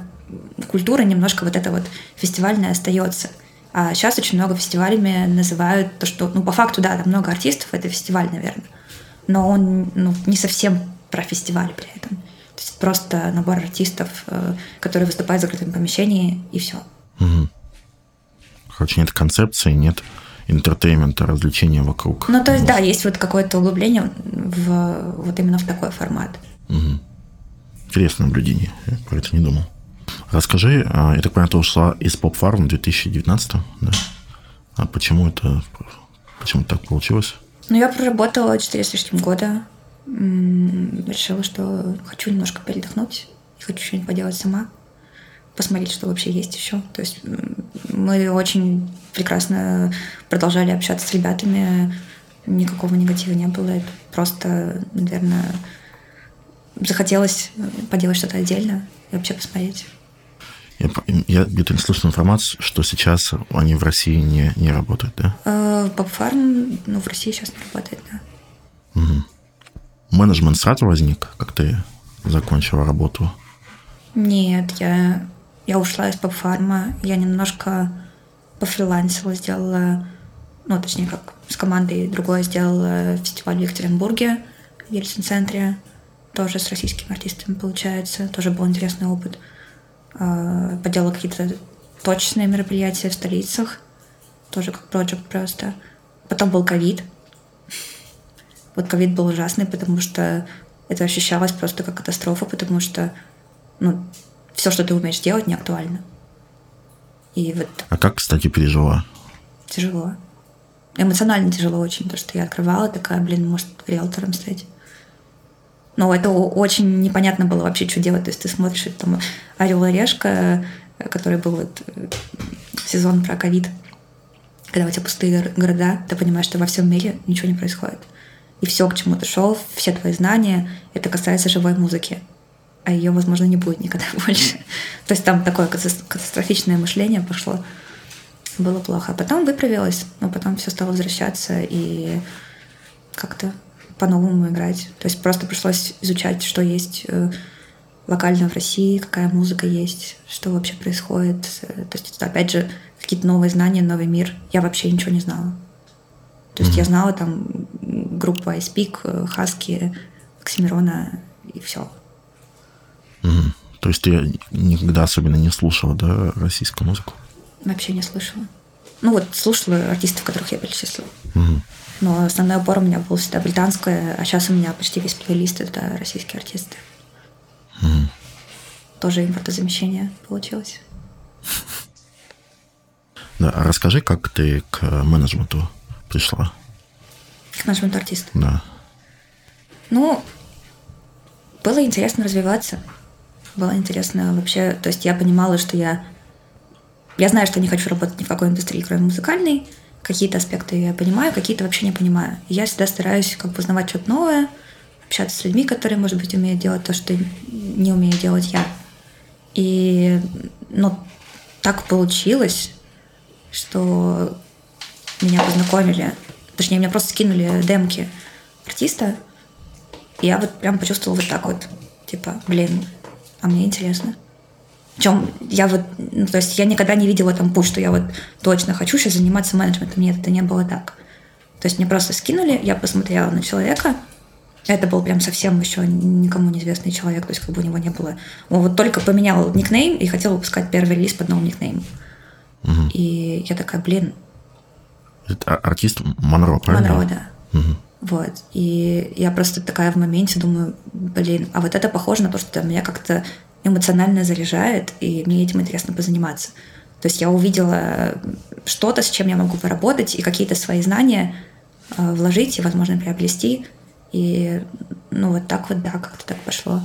культура немножко вот эта вот фестивальная остается. А сейчас очень много фестивалями называют то, что, ну, по факту, да, там много артистов, это фестиваль, наверное. Но он ну, не совсем про фестиваль при этом. То есть просто набор артистов, э, которые выступают в закрытом помещении, и все. Угу. Короче, нет концепции, нет entertainment а, развлечения вокруг. Ну, то есть, да, есть вот какое-то углубление в, вот именно в такой формат. Угу. Интересное наблюдение, я про это не думал. Расскажи, а, я так понимаю, ты ушла из Pop Farm в 2019, да? А почему это, почему так получилось? Ну, я проработала 4 с лишним года. Решила, что хочу немножко передохнуть хочу что-нибудь поделать сама посмотреть, что вообще есть еще. То есть мы очень прекрасно продолжали общаться с ребятами, никакого негатива не было. Просто, наверное, захотелось поделать что-то отдельно и вообще посмотреть. Я, я где-то не слышал информацию, что сейчас они в России не, не работают, да? Попфарм, ну, в России сейчас не работает, да. Угу. Менеджмент сразу возник, как ты закончила работу? Нет, я я ушла из поп-фарма, я немножко пофрилансила, сделала, ну, точнее, как с командой другое сделала фестиваль в Екатеринбурге, в Ельцин-центре, тоже с российскими артистами получается, тоже был интересный опыт. А, поделала какие-то точные мероприятия в столицах, тоже как проект просто. Потом был ковид. Вот ковид был ужасный, потому что это ощущалось просто как катастрофа, потому что ну, все, что ты умеешь делать, не актуально. И вот... А как, кстати, пережила? Тяжело. Эмоционально тяжело очень, потому что я открывала, такая, блин, может, риэлтором стать. Но это очень непонятно было вообще, что делать. То есть ты смотришь, там «Орел и решка», который был вот э, сезон про ковид, когда у тебя пустые города, ты понимаешь, что во всем мире ничего не происходит. И все, к чему ты шел, все твои знания, это касается живой музыки а ее, возможно, не будет никогда больше. То есть там такое катастрофичное мышление пошло. Было плохо. А потом выправилось, но потом все стало возвращаться и как-то по-новому играть. То есть просто пришлось изучать, что есть э, локально в России, какая музыка есть, что вообще происходит. То есть это, опять же, какие-то новые знания, новый мир. Я вообще ничего не знала. То есть mm-hmm. я знала там группу Ice Peak, Хаски, Оксимирона и все. Угу. То есть ты никогда особенно не слушала, да, российскую музыку? Вообще не слышала. Ну вот слушала артистов, которых я перечислила. Угу. Но основной опор у меня был всегда британская, а сейчас у меня почти весь плейлист это российские артисты. Угу. Тоже импортозамещение получилось. Да, а расскажи, как ты к менеджменту пришла? К менеджменту артиста? Да. Ну, было интересно развиваться было интересно вообще. То есть я понимала, что я... Я знаю, что не хочу работать ни в какой индустрии, кроме музыкальной. Какие-то аспекты я понимаю, какие-то вообще не понимаю. Я всегда стараюсь как бы узнавать что-то новое, общаться с людьми, которые, может быть, умеют делать то, что не умею делать я. И, ну, так получилось, что меня познакомили, точнее, меня просто скинули демки артиста, и я вот прям почувствовала вот так вот, типа, блин, а мне интересно. Причем я вот, ну, то есть я никогда не видела там путь, что я вот точно хочу сейчас заниматься менеджментом. Нет, это не было так. То есть мне просто скинули, я посмотрела на человека, это был прям совсем еще никому неизвестный человек, то есть как бы у него не было. Он вот только поменял никнейм и хотел выпускать первый релиз под новым никнеймом. Угу. И я такая, блин. Это артист Монро, правильно? Монро, да. Угу. Вот. И я просто такая в моменте думаю, блин, а вот это похоже на то, что меня как-то эмоционально заряжает, и мне этим интересно позаниматься. То есть я увидела что-то, с чем я могу поработать, и какие-то свои знания э, вложить и, возможно, приобрести. И, ну, вот так вот, да, как-то так пошло.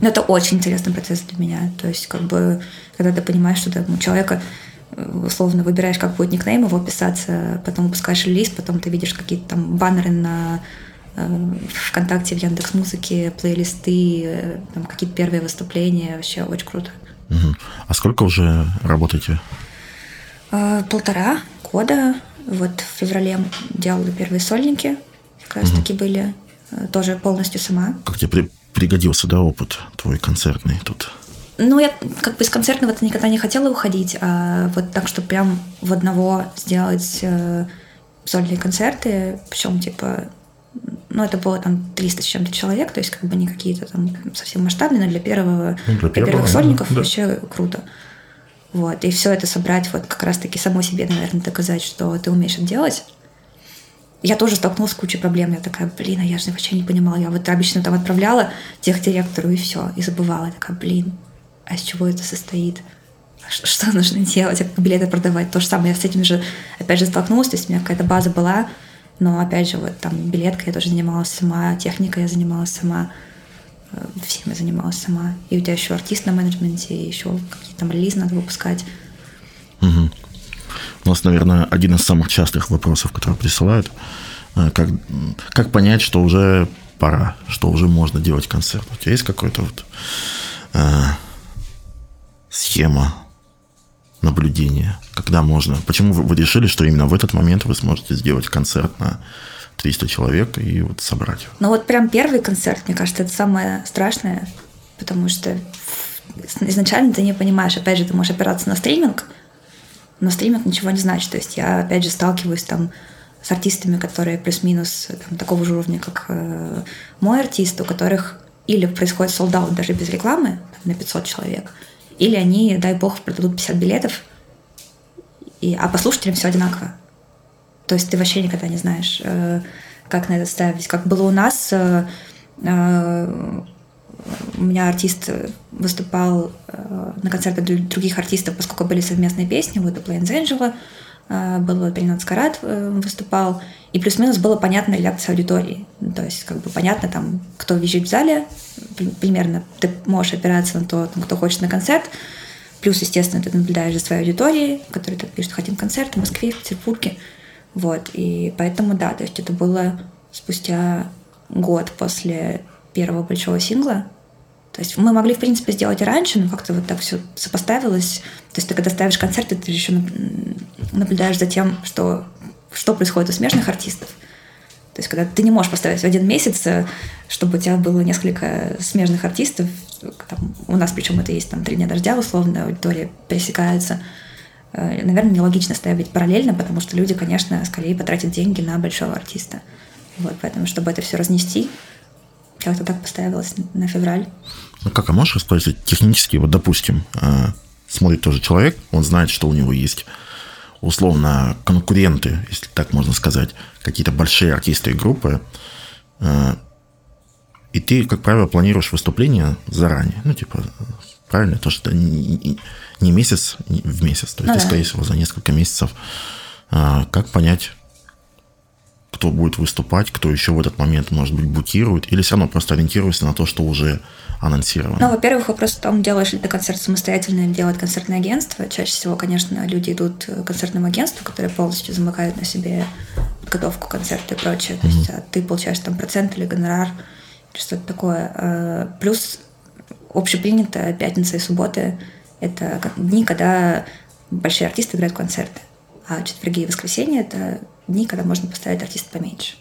Но это очень интересный процесс для меня. То есть, как бы, когда ты понимаешь, что ты, у человека условно выбираешь, как будет никнейм его писаться, потом выпускаешь релиз, потом ты видишь какие-то там баннеры на э, ВКонтакте, в Яндекс Музыке, плейлисты, э, там какие-то первые выступления, вообще очень круто. Угу. А сколько уже работаете? Э, полтора года. Вот в феврале делала первые сольники, как раз угу. таки были, тоже полностью сама. Как тебе при пригодился, да, опыт твой концертный тут? Ну, я как бы из концертного-то никогда не хотела уходить, а вот так, чтобы прям в одного сделать э, сольные концерты, причем, типа, ну, это было там 300 с чем-то человек, то есть как бы не какие-то там совсем масштабные, но для первого, ну, для, для первых сольников да. вообще круто. Вот. И все это собрать, вот как раз-таки самой себе, наверное, доказать, что ты умеешь это делать. Я тоже столкнулась с кучей проблем. Я такая, блин, а я же вообще не понимала. Я вот обычно там отправляла тех директору и все, и забывала. Я такая, блин, а из чего это состоит? А что, что нужно делать? Как билеты продавать? То же самое. Я с этим же, опять же, столкнулась. То есть у меня какая-то база была, но, опять же, вот там билетка я тоже занималась сама, техника я занималась сама, э, всем я занималась сама. И у тебя еще артист на менеджменте, и еще какие-то там релизы надо выпускать. Угу. У нас, наверное, один из самых частых вопросов, которые присылают. Э, как, как понять, что уже пора, что уже можно делать концерт? У тебя есть какой-то вот э, схема наблюдения, когда можно? Почему вы, решили, что именно в этот момент вы сможете сделать концерт на 300 человек и вот собрать? Ну вот прям первый концерт, мне кажется, это самое страшное, потому что изначально ты не понимаешь, опять же, ты можешь опираться на стриминг, но стриминг ничего не значит. То есть я, опять же, сталкиваюсь там с артистами, которые плюс-минус там, такого же уровня, как э, мой артист, у которых или происходит солдат даже без рекламы там, на 500 человек – или они, дай бог, продадут 50 билетов, и, а по слушателям все одинаково. То есть ты вообще никогда не знаешь, э, как на это ставить. Как было у нас, э, э, у меня артист выступал на концертах других артистов, поскольку были совместные песни, вот Plains Angela, был Перенат Скарат выступал, и плюс-минус было понятно реакция аудитории. То есть, как бы понятно, там, кто визжит в зале, примерно ты можешь опираться на то, там, кто хочет на концерт. Плюс, естественно, ты наблюдаешь за своей аудиторией, которые так пишут, хотим концерт в Москве, в Петербурге. Вот. И поэтому, да, то есть это было спустя год после первого большого сингла. То есть мы могли, в принципе, сделать и раньше, но как-то вот так все сопоставилось. То есть ты, когда ставишь концерты, ты еще наблюдаешь за тем, что что происходит у смежных артистов. То есть, когда ты не можешь поставить в один месяц, э, чтобы у тебя было несколько смежных артистов, там, у нас причем это есть там три дня дождя, условно, аудитория пересекается, э, наверное, нелогично ставить параллельно, потому что люди, конечно, скорее потратят деньги на большого артиста. Вот, поэтому, чтобы это все разнести, вот так поставилась на февраль. Ну как, а можешь рассказать технически, вот, допустим, э, смотрит тоже человек, он знает, что у него есть условно конкуренты, если так можно сказать, какие-то большие артисты и группы, э, и ты, как правило, планируешь выступление заранее. Ну, типа, правильно, то, что не, не месяц в месяц, то есть, ну, ты, да. скорее всего, за несколько месяцев. Э, как понять, кто будет выступать, кто еще в этот момент, может быть, букирует, или все равно просто ориентируешься на то, что уже анонсировано? Ну, во-первых, вопрос в том, делаешь ли ты концерт самостоятельно или делает концертное агентство. Чаще всего, конечно, люди идут к концертному агентству, которое полностью замыкает на себе подготовку концерта и прочее. Mm-hmm. То есть а ты получаешь там процент или гонорар, или что-то такое. А, плюс общепринято пятница и субботы – это дни, когда большие артисты играют концерты. А четверги и воскресенье – это дни, когда можно поставить артиста поменьше.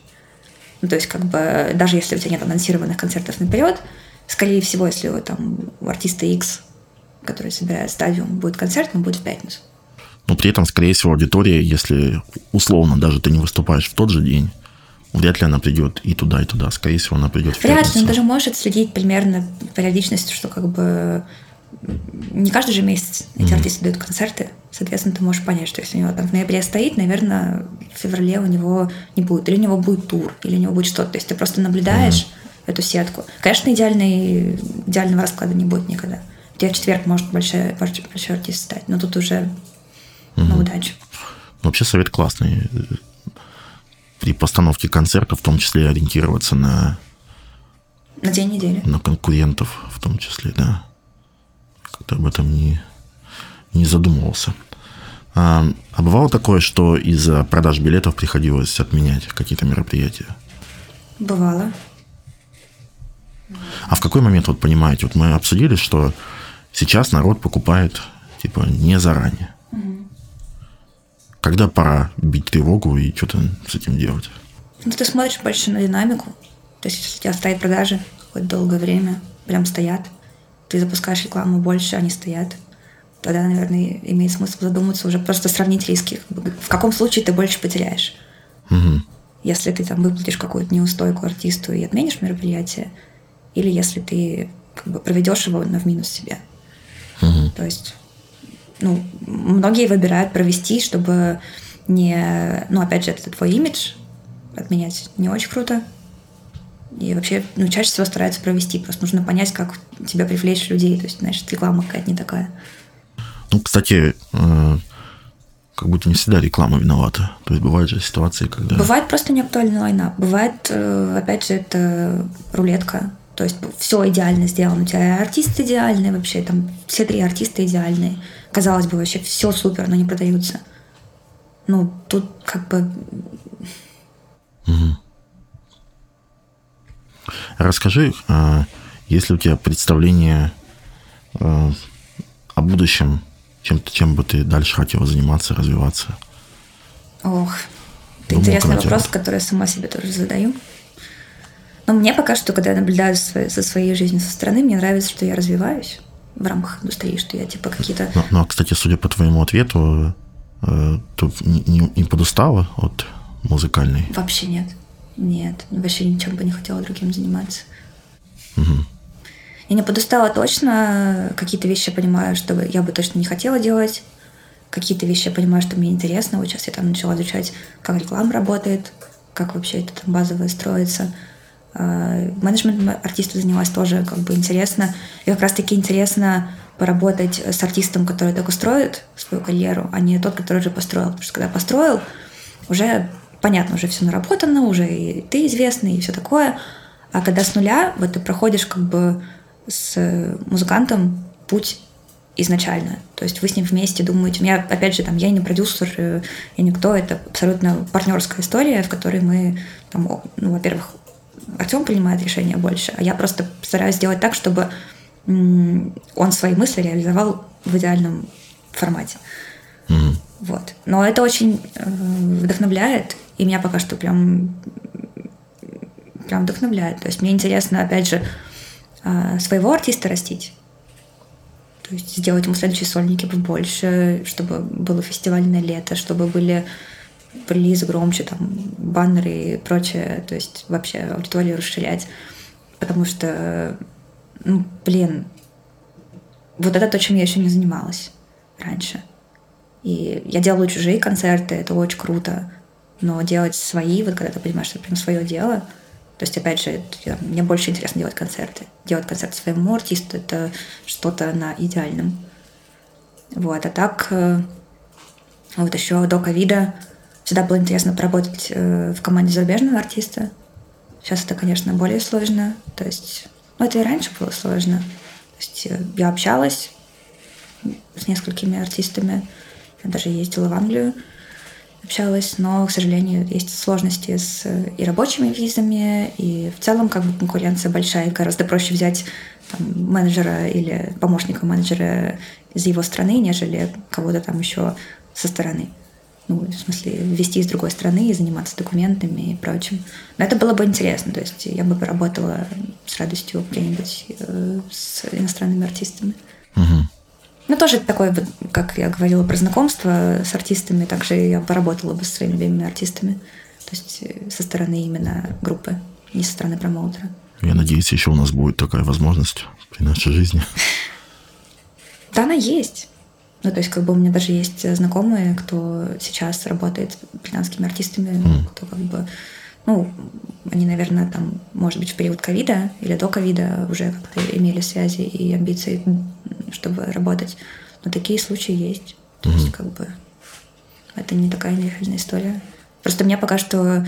Ну, то есть, как бы, даже если у тебя нет анонсированных концертов наперед, скорее всего, если у, там, у артиста X, который собирает стадиум, будет концерт, он будет в пятницу. Но при этом, скорее всего, аудитория, если условно даже ты не выступаешь в тот же день, вряд ли она придет и туда, и туда. Скорее всего, она придет в Вряд ли, но даже можешь отследить примерно периодичность, что как бы не каждый же месяц эти mm-hmm. артисты дают концерты. Соответственно, ты можешь понять, что если у него там в ноябре стоит, наверное, в феврале у него не будет. Или у него будет тур, или у него будет что-то. То есть ты просто наблюдаешь mm-hmm. эту сетку. Конечно, идеальный, идеального расклада не будет никогда. У тебя в четверг может большой, большой артист стать, но тут уже mm-hmm. на удачу. Вообще совет классный. При постановке концерта в том числе ориентироваться на... На день недели. На конкурентов в том числе, да как-то об этом не, не задумывался. А, а бывало такое, что из-за продаж билетов приходилось отменять какие-то мероприятия? Бывало. А в какой момент, вот понимаете, вот мы обсудили, что сейчас народ покупает типа не заранее. Угу. Когда пора бить тревогу и что-то с этим делать? Ну, ты смотришь больше на динамику. То есть, если у тебя стоят продажи какое-то долгое время, прям стоят, ты запускаешь рекламу больше, они стоят, тогда, наверное, имеет смысл задуматься уже просто сравнить риски. В каком случае ты больше потеряешь? Угу. Если ты там выплатишь какую-то неустойку артисту и отменишь мероприятие, или если ты как бы проведешь его на в минус себе. Угу. То есть ну, многие выбирают провести, чтобы не, ну, опять же, это твой имидж отменять не очень круто. И вообще, ну, чаще всего стараются провести. Просто нужно понять, как тебя привлечь людей. То есть, знаешь, реклама какая-то не такая. Ну, кстати, э, как будто не всегда реклама виновата. То есть бывают же ситуации, когда... Бывает просто неактуальная война. Бывает, э, опять же, это рулетка. То есть все идеально сделано. У тебя артисты идеальные вообще, там все три артиста идеальные. Казалось бы, вообще все супер, но не продаются. Ну, тут как бы... Угу. Расскажи, э, есть ли у тебя представление э, о будущем, чем, чем бы ты дальше хотела заниматься, развиваться? Ох, это Думаю, интересный вопрос, который я сама себе тоже задаю. Но мне пока что, когда я наблюдаю за своей жизнью со стороны, мне нравится, что я развиваюсь в рамках индустрии, что я типа какие-то... Ну, ну кстати, судя по твоему ответу, э, ты не, не, не подустала от музыкальной? Вообще нет. Нет, вообще ничем бы не хотела другим заниматься. Угу. Я не подустала точно, какие-то вещи я понимаю, что я бы точно не хотела делать, какие-то вещи я понимаю, что мне интересно. Вот сейчас я там начала изучать, как реклама работает, как вообще это там базовое строится. А, менеджментом артиста занялась тоже как бы интересно. И как раз-таки интересно поработать с артистом, который только строит свою карьеру, а не тот, который уже построил. Потому что когда построил, уже понятно, уже все наработано, уже и ты известный, и все такое. А когда с нуля, вот ты проходишь как бы с музыкантом путь изначально. То есть вы с ним вместе думаете. У меня, опять же, там, я не продюсер, э, я никто. Это абсолютно партнерская история, в которой мы, там, ну, во-первых, Артем принимает решения больше, а я просто стараюсь сделать так, чтобы он свои мысли реализовал в идеальном формате. Mm-hmm. Вот. Но это очень э, вдохновляет, и меня пока что прям прям вдохновляет. То есть мне интересно, опять же, э, своего артиста растить. То есть сделать ему следующие сольники побольше, чтобы было фестивальное лето, чтобы были релизы громче, там, баннеры и прочее, то есть вообще аудиторию расширять, потому что, ну, блин, вот это то, чем я еще не занималась раньше. И я делаю чужие концерты, это очень круто, но делать свои, вот когда ты понимаешь, что это прям свое дело, то есть, опять же, я, мне больше интересно делать концерты. Делать концерт своему артисту — это что-то на идеальном. Вот, а так, э, вот еще до ковида Всегда было интересно поработать э, в команде зарубежного артиста. Сейчас это, конечно, более сложно. То есть, ну, это и раньше было сложно. То есть э, я общалась с несколькими артистами. Даже ездила в Англию, общалась, но, к сожалению, есть сложности с и рабочими визами, и в целом как бы конкуренция большая, гораздо проще взять там, менеджера или помощника менеджера из его страны, нежели кого-то там еще со стороны ну, в смысле, ввести из другой страны и заниматься документами и прочим. Но это было бы интересно, то есть я бы поработала с радостью где-нибудь э, с иностранными артистами. Угу. Ну, тоже такое, как я говорила про знакомство с артистами, также я поработала бы со своими любимыми артистами. То есть э, со стороны именно группы, не со стороны промоутера. Я надеюсь, еще у нас будет такая возможность при нашей жизни. Да, она есть. Ну, то есть, как бы у меня даже есть знакомые, кто сейчас работает с британскими артистами, mm. кто как бы, ну, они, наверное, там, может быть, в период ковида или до ковида уже как-то имели связи и амбиции, чтобы работать. Но такие случаи есть. То есть, как бы, это не такая нереальная история. Просто мне пока что,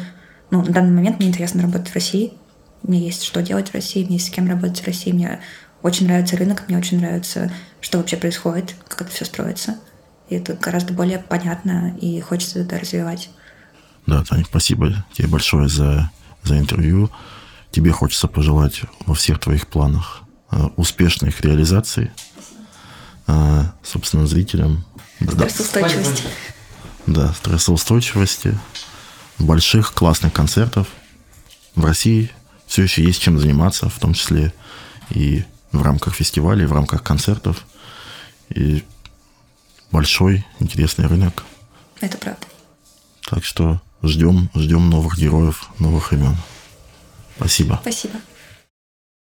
ну, на данный момент мне интересно работать в России. Мне есть что делать в России, мне есть с кем работать в России. Мне очень нравится рынок, мне очень нравится, что вообще происходит, как это все строится. И это гораздо более понятно, и хочется это развивать. Да, Таня, спасибо тебе большое за, за интервью. Тебе хочется пожелать во всех твоих планах э, успешной их реализации. Э, собственно, зрителям. Стрессоустойчивости. Да, стрессоустойчивости. Больших классных концертов. В России все еще есть чем заниматься, в том числе и в рамках фестивалей, в рамках концертов. И большой, интересный рынок. Это правда. Так что ждем, ждем новых героев, новых имен. Спасибо. Спасибо.